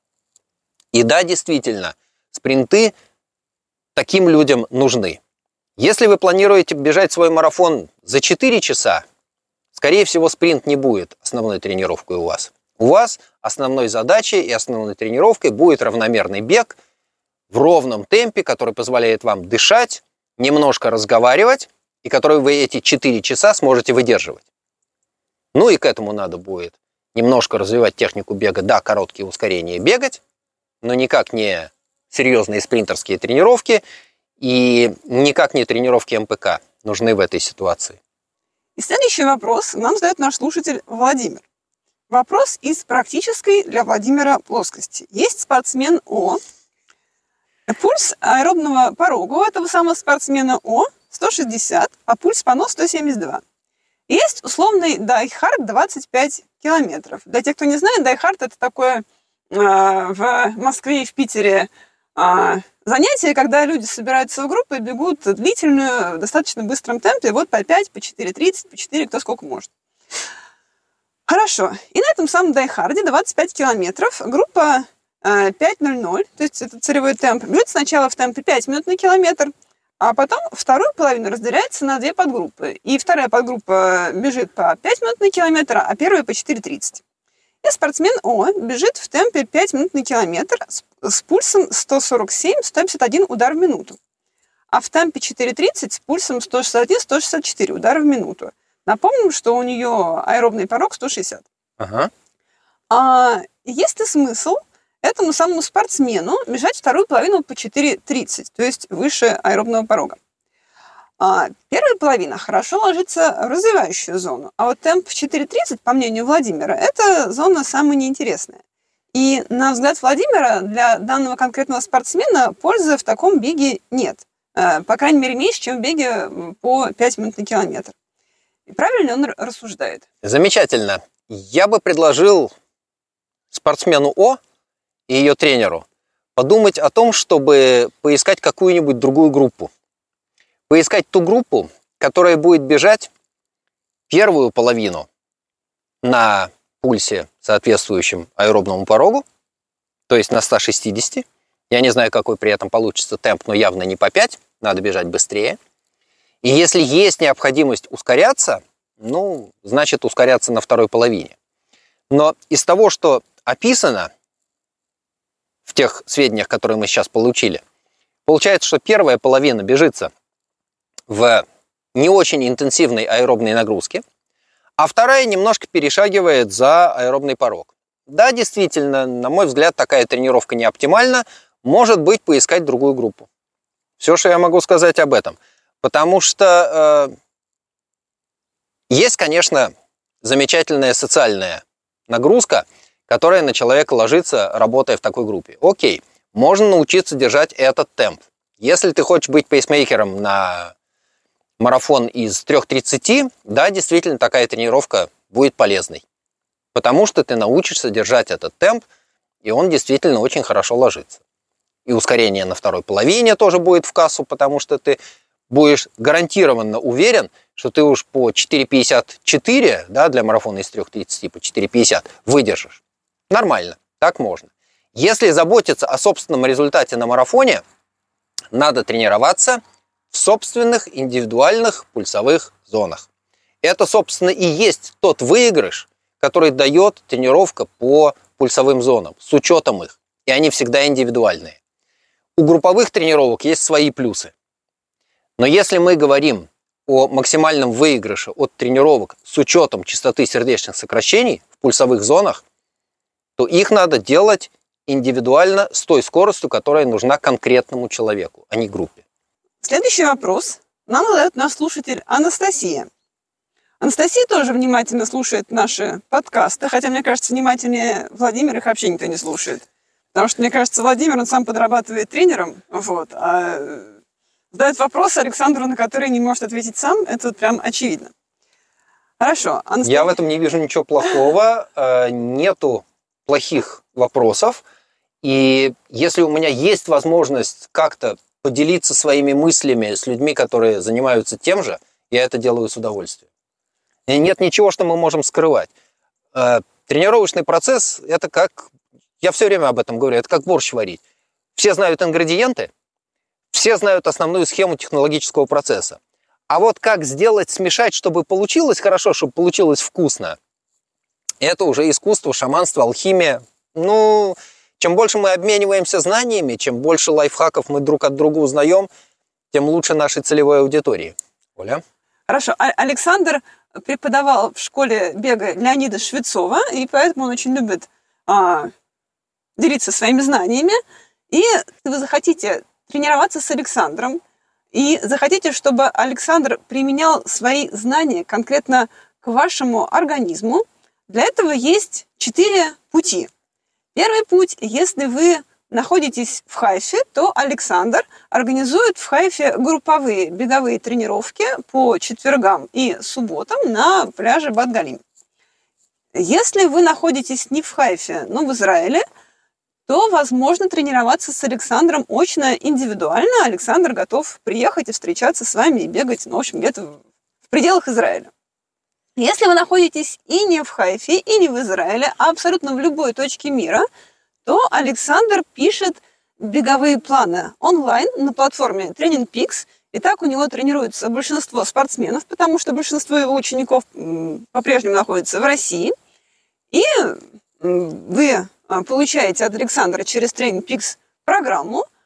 И да, действительно, спринты таким людям нужны. Если вы планируете бежать свой марафон за 4 часа, скорее всего, спринт не будет основной тренировкой у вас. У вас основной задачей и основной тренировкой будет равномерный бег – в ровном темпе, который позволяет вам дышать, немножко разговаривать, и который вы эти 4 часа сможете выдерживать. Ну и к этому надо будет немножко развивать технику бега, да, короткие ускорения бегать, но никак не серьезные спринтерские тренировки и никак не тренировки МПК нужны в этой ситуации. И следующий вопрос нам задает наш слушатель Владимир. Вопрос из практической для Владимира плоскости. Есть спортсмен О, Пульс аэробного порога у этого самого спортсмена О 160, а пульс ПАНО 172. Есть условный die hard 25 километров. Для тех, кто не знает, die hard это такое э, в Москве и в Питере э, занятие, когда люди собираются в группы и бегут длительную, в достаточно быстром темпе, вот по 5, по 4.30, по 4, кто сколько может. Хорошо. И на этом самом дайхарде 25 километров группа 5.00, то есть это целевой темп, бьет сначала в темпе 5 минут на километр, а потом вторую половину разделяется на две подгруппы. И вторая подгруппа бежит по 5 минут на километр, а первая по 4.30. И спортсмен О бежит в темпе 5 минут на километр с, с пульсом 147-151 удар в минуту. А в темпе 4.30 с пульсом 161-164 удара в минуту. Напомним, что у нее аэробный порог 160. Ага. А есть ли смысл этому самому спортсмену бежать вторую половину по 4.30, то есть выше аэробного порога. А первая половина хорошо ложится в развивающую зону, а вот темп 4.30, по мнению Владимира, это зона самая неинтересная. И, на взгляд Владимира, для данного конкретного спортсмена пользы в таком беге нет. Э, по крайней мере, меньше, чем в беге по 5 минут на километр. И правильно он рассуждает? Замечательно. Я бы предложил спортсмену О и ее тренеру подумать о том, чтобы поискать какую-нибудь другую группу. Поискать ту группу, которая будет бежать первую половину на пульсе, соответствующем аэробному порогу, то есть на 160. Я не знаю, какой при этом получится темп, но явно не по 5, надо бежать быстрее. И если есть необходимость ускоряться, ну, значит ускоряться на второй половине. Но из того, что описано, в тех сведениях, которые мы сейчас получили. Получается, что первая половина бежится в не очень интенсивной аэробной нагрузке, а вторая немножко перешагивает за аэробный порог. Да, действительно, на мой взгляд, такая тренировка не оптимальна. Может быть, поискать другую группу. Все, что я могу сказать об этом. Потому что э, есть, конечно, замечательная социальная нагрузка – которая на человека ложится, работая в такой группе. Окей, можно научиться держать этот темп. Если ты хочешь быть пейсмейкером на марафон из 3.30, да, действительно, такая тренировка будет полезной. Потому что ты научишься держать этот темп, и он действительно очень хорошо ложится. И ускорение на второй половине тоже будет в кассу, потому что ты будешь гарантированно уверен, что ты уж по 4,54 да, для марафона из 3,30 по 4,50 выдержишь. Нормально, так можно. Если заботиться о собственном результате на марафоне, надо тренироваться в собственных индивидуальных пульсовых зонах. Это, собственно, и есть тот выигрыш, который дает тренировка по пульсовым зонам, с учетом их. И они всегда индивидуальные. У групповых тренировок есть свои плюсы. Но если мы говорим о максимальном выигрыше от тренировок с учетом частоты сердечных сокращений в пульсовых зонах, то их надо делать индивидуально с той скоростью, которая нужна конкретному человеку, а не группе. Следующий вопрос нам задает наш слушатель Анастасия. Анастасия тоже внимательно слушает наши подкасты, хотя, мне кажется, внимательнее Владимир их вообще никто не слушает. Потому что, мне кажется, Владимир, он сам подрабатывает тренером, вот, а задает вопросы Александру, на которые не может ответить сам, это вот прям очевидно. Хорошо. Анастасия... Я в этом не вижу ничего плохого. Э, нету плохих вопросов. И если у меня есть возможность как-то поделиться своими мыслями с людьми, которые занимаются тем же, я это делаю с удовольствием. И нет ничего, что мы можем скрывать. Э, тренировочный процесс – это как, я все время об этом говорю, это как борщ варить. Все знают ингредиенты, все знают основную схему технологического процесса. А вот как сделать, смешать, чтобы получилось хорошо, чтобы получилось вкусно, это уже искусство, шаманство, алхимия. Ну, чем больше мы обмениваемся знаниями, чем больше лайфхаков мы друг от друга узнаем, тем лучше нашей целевой аудитории. Оля? Хорошо. А Александр преподавал в школе бега Леонида Швецова, и поэтому он очень любит а, делиться своими знаниями. И вы захотите тренироваться с Александром, и захотите, чтобы Александр применял свои знания конкретно к вашему организму, для этого есть четыре пути. Первый путь, если вы находитесь в Хайфе, то Александр организует в Хайфе групповые беговые тренировки по четвергам и субботам на пляже Бадгалим. Если вы находитесь не в Хайфе, но в Израиле, то возможно тренироваться с Александром очно индивидуально. Александр готов приехать и встречаться с вами и бегать, ну, в общем, где-то в пределах Израиля. Если вы находитесь и не в Хайфе, и не в Израиле, а абсолютно в любой точке мира, то Александр пишет беговые планы онлайн на платформе Training Peaks. И так у него тренируется большинство спортсменов, потому что большинство его учеников по-прежнему находится в России. И вы а, получаете от Александра через Training Peaks программу –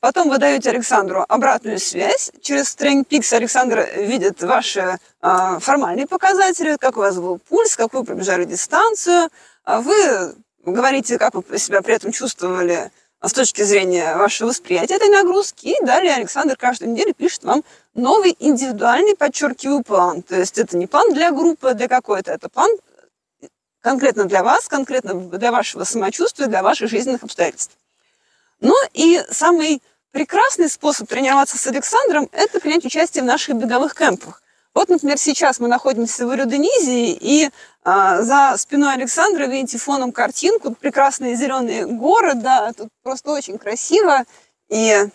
потом вы даете Александру обратную связь. Через TrainPix Александр видит ваши а, формальные показатели, как у вас был пульс, как вы пробежали дистанцию. А вы говорите, как вы себя при этом чувствовали с точки зрения вашего восприятия этой нагрузки. И далее Александр каждую неделю пишет вам новый индивидуальный, подчеркиваю, план. То есть это не план для группы, для какой-то, это план конкретно для вас, конкретно для вашего самочувствия, для ваших жизненных обстоятельств. Ну и самый прекрасный способ тренироваться с Александром – это принять участие в наших беговых кемпах. Вот, например, сейчас мы находимся в Ироденизии, и а, за спиной Александра видите фоном картинку, прекрасные зеленые горы, да, тут просто очень красиво. И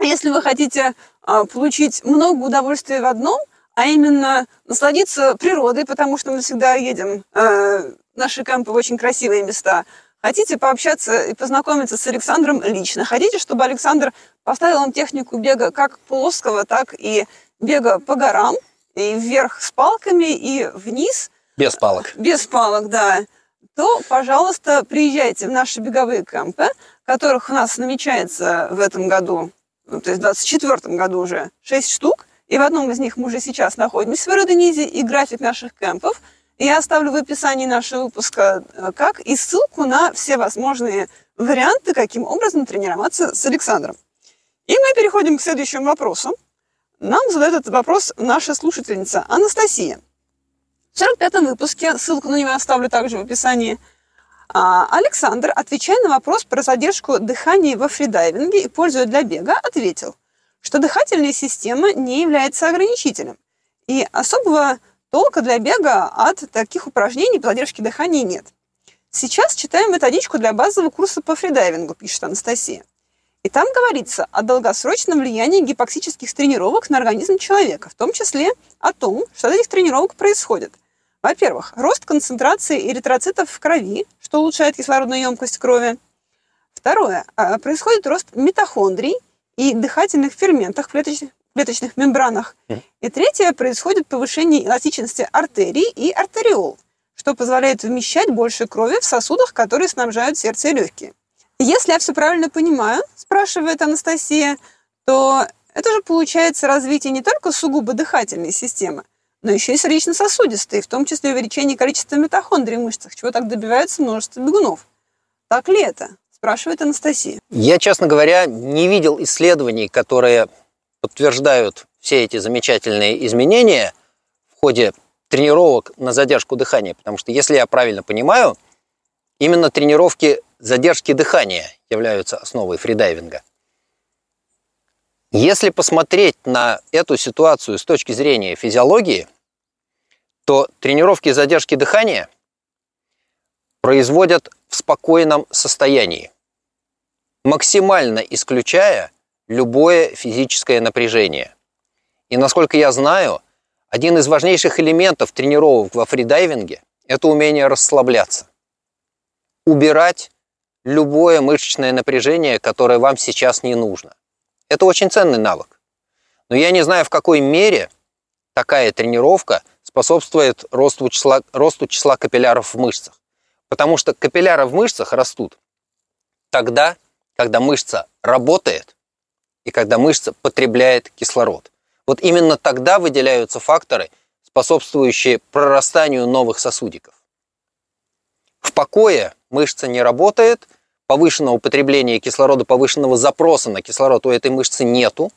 если вы хотите а, получить много удовольствия в одном, а именно насладиться природой, потому что мы всегда едем э, наши кемпы в очень красивые места – Хотите пообщаться и познакомиться с Александром лично? Хотите, чтобы Александр поставил вам технику бега как плоского, так и бега по горам, и вверх с палками, и вниз? Без палок. Без палок, да. То, пожалуйста, приезжайте в наши беговые кемпы, которых у нас намечается в этом году, ну, то есть в 2024 году уже 6 штук. И в одном из них мы уже сейчас находимся в Роденизе, и график наших кемпов – я оставлю в описании нашего выпуска э, как и ссылку на все возможные варианты, каким образом тренироваться с Александром. И мы переходим к следующему вопросу. Нам задает этот вопрос наша слушательница Анастасия. В 45-м выпуске, ссылку на него оставлю также в описании, а, Александр, отвечая на вопрос про задержку дыхания во фридайвинге и пользу для бега, ответил, что дыхательная система не является ограничителем. И особого толка для бега от таких упражнений по задержке дыхания нет. Сейчас читаем методичку для базового курса по фридайвингу, пишет Анастасия. И там говорится о долгосрочном влиянии гипоксических тренировок на организм человека, в том числе о том, что от этих тренировок происходит. Во-первых, рост концентрации эритроцитов в крови, что улучшает кислородную емкость крови. Второе, а, происходит рост митохондрий и дыхательных ферментах в клеточных, клеточных мембранах. И третье, происходит повышение эластичности артерий и артериол, что позволяет вмещать больше крови в сосудах, которые снабжают сердце и легкие. Если я все правильно понимаю, спрашивает Анастасия, то это же получается развитие не только сугубо дыхательной системы, но еще и сердечно-сосудистой, в том числе увеличение количества митохондрий в мышцах, чего так добивается множество бегунов. Так ли это? Спрашивает Анастасия. Я, честно говоря, не видел исследований, которые подтверждают все эти замечательные изменения в ходе тренировок на задержку дыхания. Потому что, если я правильно понимаю, именно тренировки задержки дыхания являются основой фридайвинга. Если посмотреть на эту ситуацию с точки зрения физиологии, то тренировки задержки дыхания производят в спокойном состоянии, максимально исключая любое физическое напряжение. И насколько я знаю, один из важнейших элементов тренировок во фридайвинге – это умение расслабляться, убирать любое мышечное напряжение, которое вам сейчас не нужно. Это очень ценный навык. Но я не знаю, в какой мере такая тренировка способствует росту числа, росту числа капилляров в мышцах. Потому что капилляры в мышцах растут тогда, когда мышца работает и когда мышца потребляет кислород. Вот именно тогда выделяются факторы, способствующие прорастанию новых сосудиков. В покое мышца не работает, повышенного употребления кислорода, повышенного запроса на кислород у этой мышцы нету.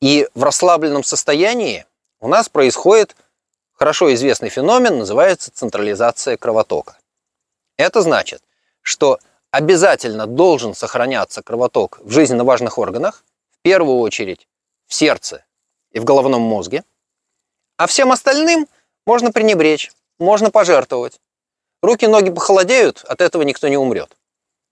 И в расслабленном состоянии у нас происходит хорошо известный феномен, называется централизация кровотока. Это значит, что обязательно должен сохраняться кровоток в жизненно важных органах, в первую очередь в сердце и в головном мозге, а всем остальным можно пренебречь, можно пожертвовать. Руки, ноги похолодеют, от этого никто не умрет.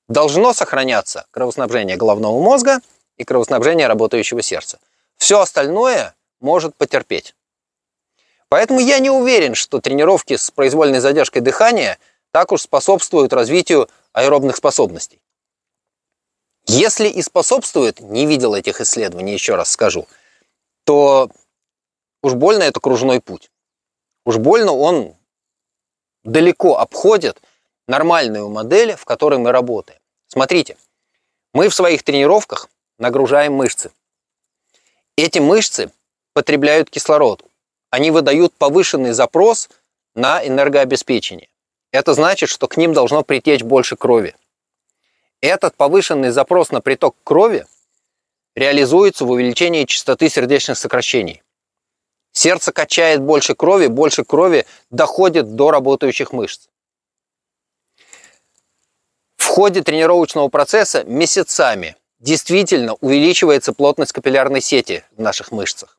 Должно сохраняться кровоснабжение головного мозга и кровоснабжение работающего сердца. Все остальное может потерпеть. Поэтому я не уверен, что тренировки с произвольной задержкой дыхания так уж способствуют развитию аэробных способностей. Если и способствует, не видел этих исследований, еще раз скажу, то уж больно это кружной путь. Уж больно он далеко обходит нормальную модель, в которой мы работаем. Смотрите, мы в своих тренировках нагружаем мышцы. Эти мышцы потребляют кислород. Они выдают повышенный запрос на энергообеспечение. Это значит, что к ним должно притечь больше крови. Этот повышенный запрос на приток крови реализуется в увеличении частоты сердечных сокращений. Сердце качает больше крови, больше крови доходит до работающих мышц. В ходе тренировочного процесса месяцами действительно увеличивается плотность капиллярной сети в наших мышцах.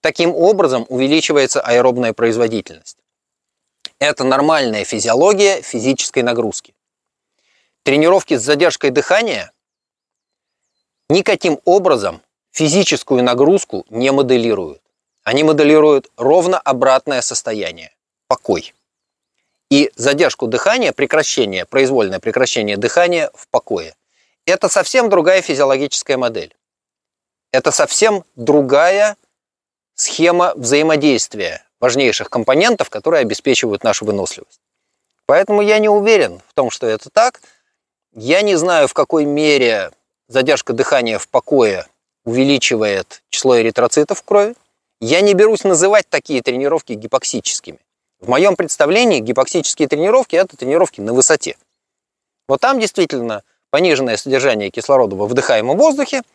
Таким образом увеличивается аэробная производительность. Это нормальная физиология физической нагрузки. Тренировки с задержкой дыхания никаким образом физическую нагрузку не моделируют. Они моделируют ровно обратное состояние – покой. И задержку дыхания, прекращение, произвольное прекращение дыхания в покое – это совсем другая физиологическая модель. Это совсем другая схема взаимодействия важнейших компонентов, которые обеспечивают нашу выносливость. Поэтому я не уверен в том, что это так. Я не знаю, в какой мере задержка дыхания в покое увеличивает число эритроцитов в крови. Я не берусь называть такие тренировки гипоксическими. В моем представлении гипоксические тренировки – это тренировки на высоте. Вот там действительно пониженное содержание кислорода во вдыхаемом воздухе –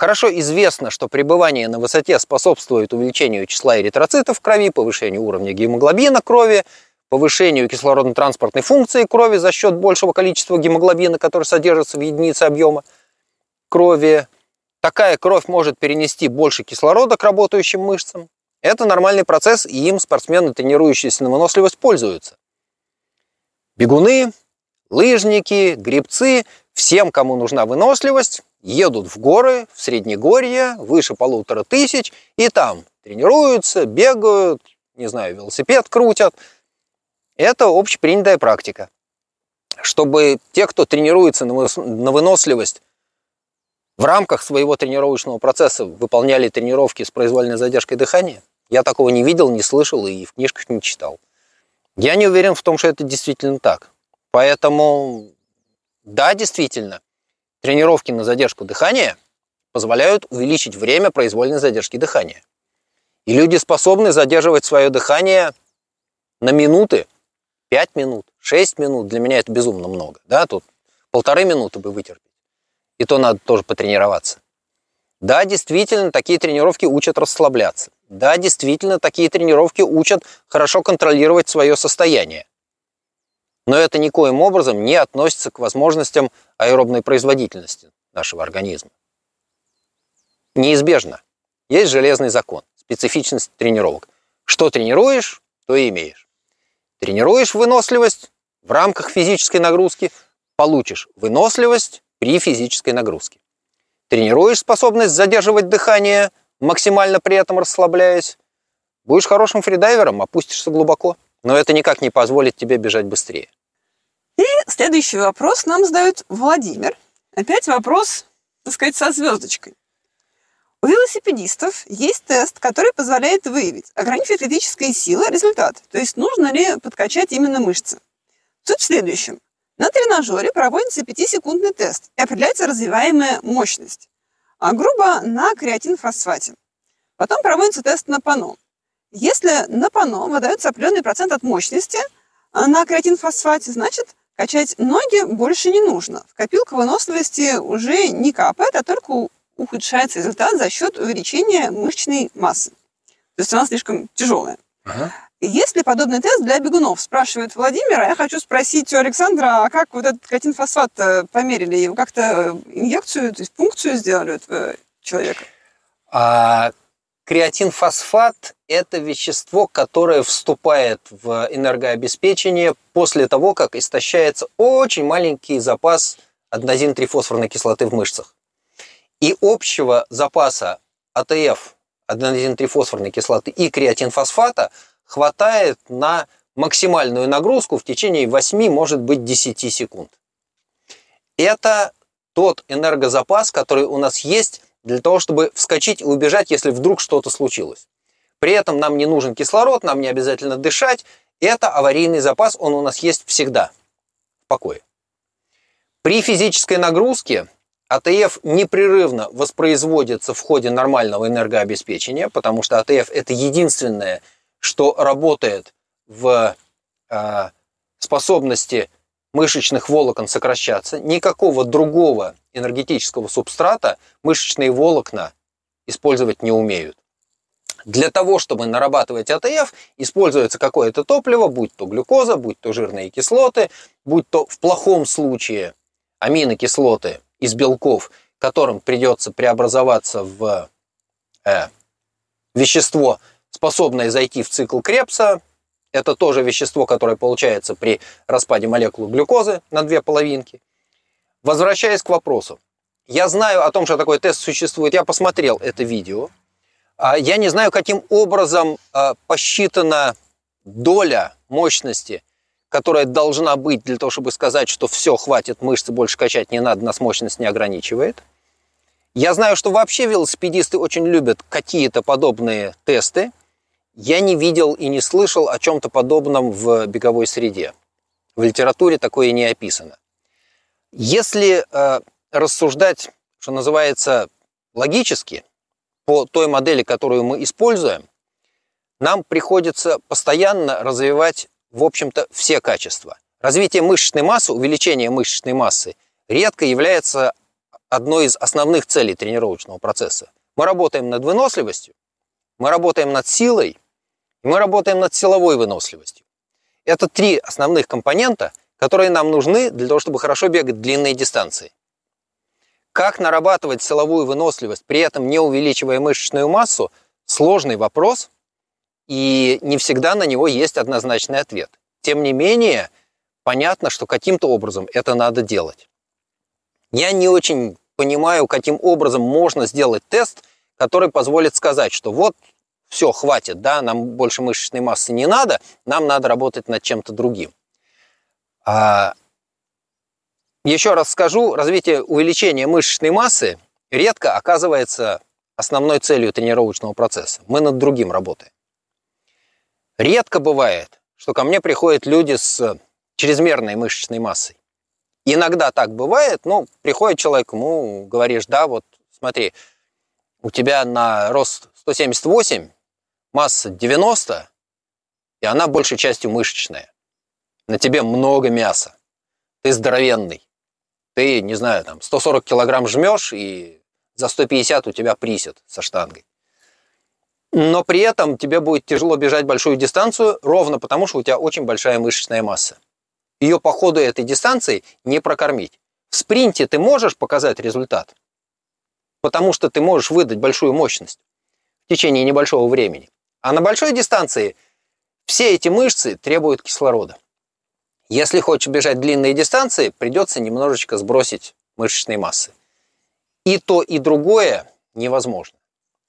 Хорошо известно, что пребывание на высоте способствует увеличению числа эритроцитов в крови, повышению уровня гемоглобина крови, повышению кислородно-транспортной функции крови за счет большего количества гемоглобина, который содержится в единице объема крови. Такая кровь может перенести больше кислорода к работающим мышцам. Это нормальный процесс, и им спортсмены, тренирующиеся на выносливость, пользуются. Бегуны, лыжники, грибцы, всем, кому нужна выносливость, едут в горы, в Среднегорье, выше полутора тысяч, и там тренируются, бегают, не знаю, велосипед крутят. Это общепринятая практика. Чтобы те, кто тренируется на выносливость, в рамках своего тренировочного процесса выполняли тренировки с произвольной задержкой дыхания, я такого не видел, не слышал и в книжках не читал. Я не уверен в том, что это действительно так. Поэтому, да, действительно, тренировки на задержку дыхания позволяют увеличить время произвольной задержки дыхания. И люди способны задерживать свое дыхание на минуты, 5 минут, 6 минут. Для меня это безумно много. Да? Тут полторы минуты бы вытерпеть. И то надо тоже потренироваться. Да, действительно, такие тренировки учат расслабляться. Да, действительно, такие тренировки учат хорошо контролировать свое состояние. Но это никоим образом не относится к возможностям аэробной производительности нашего организма. Неизбежно. Есть железный закон специфичность тренировок. Что тренируешь, то и имеешь. Тренируешь выносливость в рамках физической нагрузки, получишь выносливость при физической нагрузке. Тренируешь способность задерживать дыхание, максимально при этом расслабляясь, будешь хорошим фридайвером, опустишься глубоко. Но это никак не позволит тебе бежать быстрее. И следующий вопрос нам задает Владимир. Опять вопрос, так сказать, со звездочкой. У велосипедистов есть тест, который позволяет выявить, ограничивает ли сила результат, то есть нужно ли подкачать именно мышцы. Суть в следующем. На тренажере проводится 5-секундный тест и определяется развиваемая мощность, а грубо на креатинфосфате. Потом проводится тест на пано. Если на пано выдается определенный процент от мощности а на креатинфосфате, значит качать ноги больше не нужно. В копилку выносливости уже не капает, а только ухудшается результат за счет увеличения мышечной массы. То есть она слишком тяжелая. Ага. Есть ли подобный тест для бегунов? Спрашивает Владимир. А я хочу спросить у Александра, а как вот этот катинфосфат померили? Его как-то инъекцию, то есть пункцию сделали у человека? А, креатинфосфат – это вещество, которое вступает в энергообеспечение после того, как истощается очень маленький запас аденозин-трифосфорной кислоты в мышцах. И общего запаса АТФ, аденозин-трифосфорной кислоты и креатинфосфата хватает на максимальную нагрузку в течение 8, может быть, 10 секунд. Это тот энергозапас, который у нас есть для того, чтобы вскочить и убежать, если вдруг что-то случилось. При этом нам не нужен кислород, нам не обязательно дышать. Это аварийный запас, он у нас есть всегда в покое. При физической нагрузке АТФ непрерывно воспроизводится в ходе нормального энергообеспечения, потому что АТФ это единственное, что работает в э, способности мышечных волокон сокращаться. Никакого другого энергетического субстрата мышечные волокна использовать не умеют. Для того, чтобы нарабатывать АТФ, используется какое-то топливо, будь то глюкоза, будь то жирные кислоты, будь то в плохом случае аминокислоты из белков, которым придется преобразоваться в э, вещество, способное зайти в цикл Крепса. Это тоже вещество, которое получается при распаде молекулы глюкозы на две половинки. Возвращаясь к вопросу. Я знаю о том, что такой тест существует. Я посмотрел это видео. А я не знаю, каким образом а, посчитана доля мощности которая должна быть для того, чтобы сказать, что все, хватит, мышцы больше качать не надо, нас мощность не ограничивает. Я знаю, что вообще велосипедисты очень любят какие-то подобные тесты. Я не видел и не слышал о чем-то подобном в беговой среде. В литературе такое не описано. Если э, рассуждать, что называется, логически, по той модели, которую мы используем, нам приходится постоянно развивать в общем-то, все качества. Развитие мышечной массы, увеличение мышечной массы редко является одной из основных целей тренировочного процесса. Мы работаем над выносливостью, мы работаем над силой, и мы работаем над силовой выносливостью. Это три основных компонента, которые нам нужны для того, чтобы хорошо бегать длинные дистанции. Как нарабатывать силовую выносливость, при этом не увеличивая мышечную массу, сложный вопрос – и не всегда на него есть однозначный ответ. Тем не менее, понятно, что каким-то образом это надо делать. Я не очень понимаю, каким образом можно сделать тест, который позволит сказать, что вот все, хватит, да, нам больше мышечной массы не надо, нам надо работать над чем-то другим. А, еще раз скажу, развитие увеличения мышечной массы редко оказывается основной целью тренировочного процесса. Мы над другим работаем. Редко бывает, что ко мне приходят люди с чрезмерной мышечной массой. Иногда так бывает, но приходит человек, ему говоришь, да, вот смотри, у тебя на рост 178, масса 90, и она большей частью мышечная. На тебе много мяса. Ты здоровенный. Ты, не знаю, там 140 килограмм жмешь, и за 150 у тебя присед со штангой. Но при этом тебе будет тяжело бежать большую дистанцию, ровно потому, что у тебя очень большая мышечная масса. Ее по ходу этой дистанции не прокормить. В спринте ты можешь показать результат, потому что ты можешь выдать большую мощность в течение небольшого времени. А на большой дистанции все эти мышцы требуют кислорода. Если хочешь бежать длинные дистанции, придется немножечко сбросить мышечной массы. И то, и другое невозможно.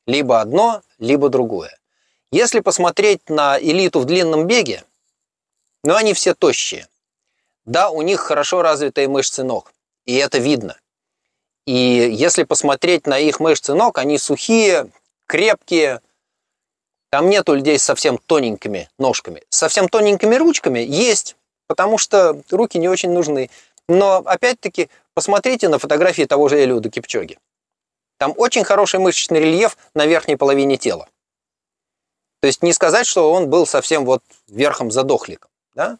Либо одно, либо другое. Если посмотреть на элиту в длинном беге, ну они все тощие. Да, у них хорошо развитые мышцы ног, и это видно. И если посмотреть на их мышцы ног, они сухие, крепкие. Там нету людей с совсем тоненькими ножками. Совсем тоненькими ручками есть, потому что руки не очень нужны. Но опять-таки посмотрите на фотографии того же Элиуда Кипчоги. Там очень хороший мышечный рельеф на верхней половине тела. То есть не сказать, что он был совсем вот верхом задохликом. Да?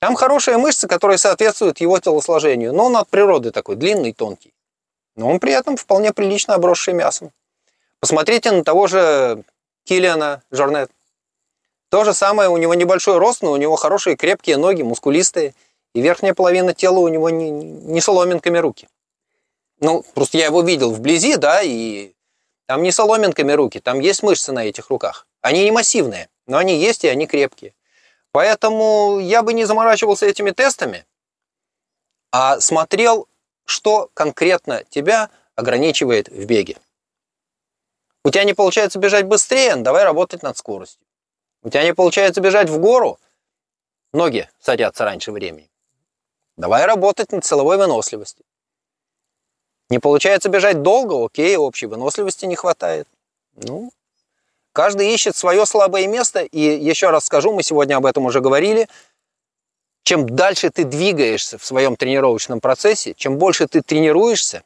Там хорошие мышцы, которые соответствуют его телосложению, но он от природы такой длинный, тонкий. Но он при этом вполне прилично обросший мясом. Посмотрите на того же Киллиана Жорнет. То же самое, у него небольшой рост, но у него хорошие крепкие ноги, мускулистые, и верхняя половина тела у него не, не соломинками руки. Ну, просто я его видел вблизи, да, и там не соломинками руки, там есть мышцы на этих руках. Они не массивные, но они есть, и они крепкие. Поэтому я бы не заморачивался этими тестами, а смотрел, что конкретно тебя ограничивает в беге. У тебя не получается бежать быстрее, давай работать над скоростью. У тебя не получается бежать в гору, ноги садятся раньше времени. Давай работать над силовой выносливостью. Не получается бежать долго, окей, общей выносливости не хватает. Ну, каждый ищет свое слабое место, и еще раз скажу, мы сегодня об этом уже говорили, чем дальше ты двигаешься в своем тренировочном процессе, чем больше ты тренируешься,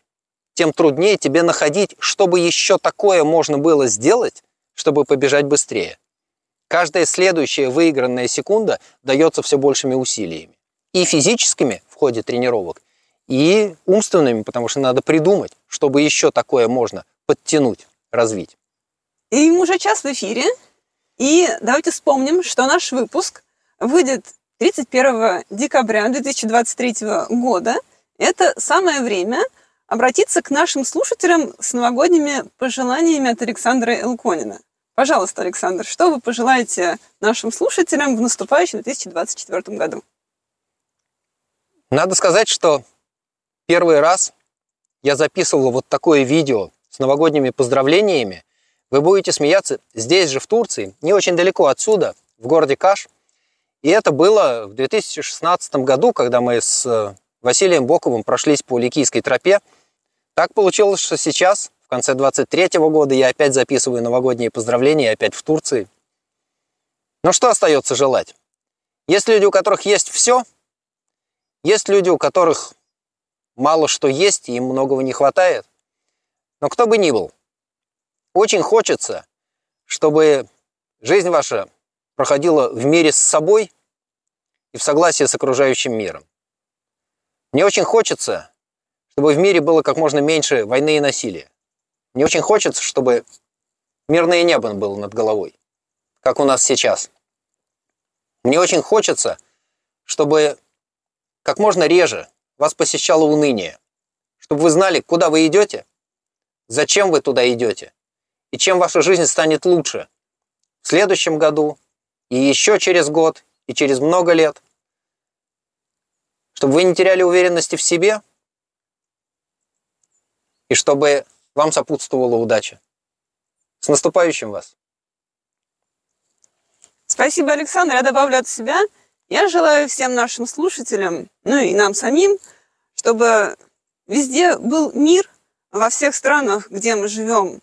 тем труднее тебе находить, чтобы еще такое можно было сделать, чтобы побежать быстрее. Каждая следующая выигранная секунда дается все большими усилиями. И физическими в ходе тренировок, и умственными, потому что надо придумать, чтобы еще такое можно подтянуть, развить. И мы уже час в эфире. И давайте вспомним, что наш выпуск выйдет 31 декабря 2023 года. Это самое время обратиться к нашим слушателям с новогодними пожеланиями от Александра Элконина. Пожалуйста, Александр, что вы пожелаете нашим слушателям в наступающем 2024 году? Надо сказать, что первый раз я записывал вот такое видео с новогодними поздравлениями. Вы будете смеяться здесь же, в Турции, не очень далеко отсюда, в городе Каш. И это было в 2016 году, когда мы с э, Василием Боковым прошлись по Ликийской тропе. Так получилось, что сейчас, в конце 23 года, я опять записываю новогодние поздравления, опять в Турции. Но что остается желать? Есть люди, у которых есть все, есть люди, у которых мало что есть, и им многого не хватает. Но кто бы ни был, очень хочется, чтобы жизнь ваша проходила в мире с собой и в согласии с окружающим миром. Мне очень хочется, чтобы в мире было как можно меньше войны и насилия. Мне очень хочется, чтобы мирное небо было над головой, как у нас сейчас. Мне очень хочется, чтобы как можно реже вас посещало уныние, чтобы вы знали, куда вы идете, зачем вы туда идете, и чем ваша жизнь станет лучше, в следующем году, и еще через год, и через много лет. Чтобы вы не теряли уверенности в себе, и чтобы вам сопутствовала удача. С наступающим вас! Спасибо, Александр. Я добавлю от себя. Я желаю всем нашим слушателям, ну и нам самим, чтобы везде был мир во всех странах, где мы живем.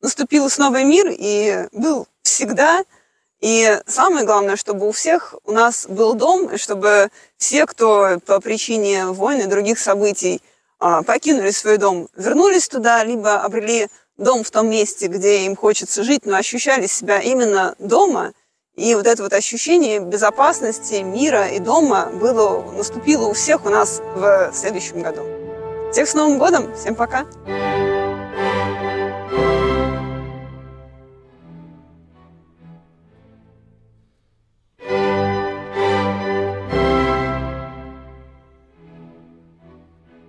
Наступил снова мир и был всегда. И самое главное, чтобы у всех у нас был дом, и чтобы все, кто по причине войны и других событий покинули свой дом, вернулись туда, либо обрели дом в том месте, где им хочется жить, но ощущали себя именно дома. И вот это вот ощущение безопасности, мира и дома было, наступило у всех у нас в следующем году. Всех с Новым годом! Всем пока!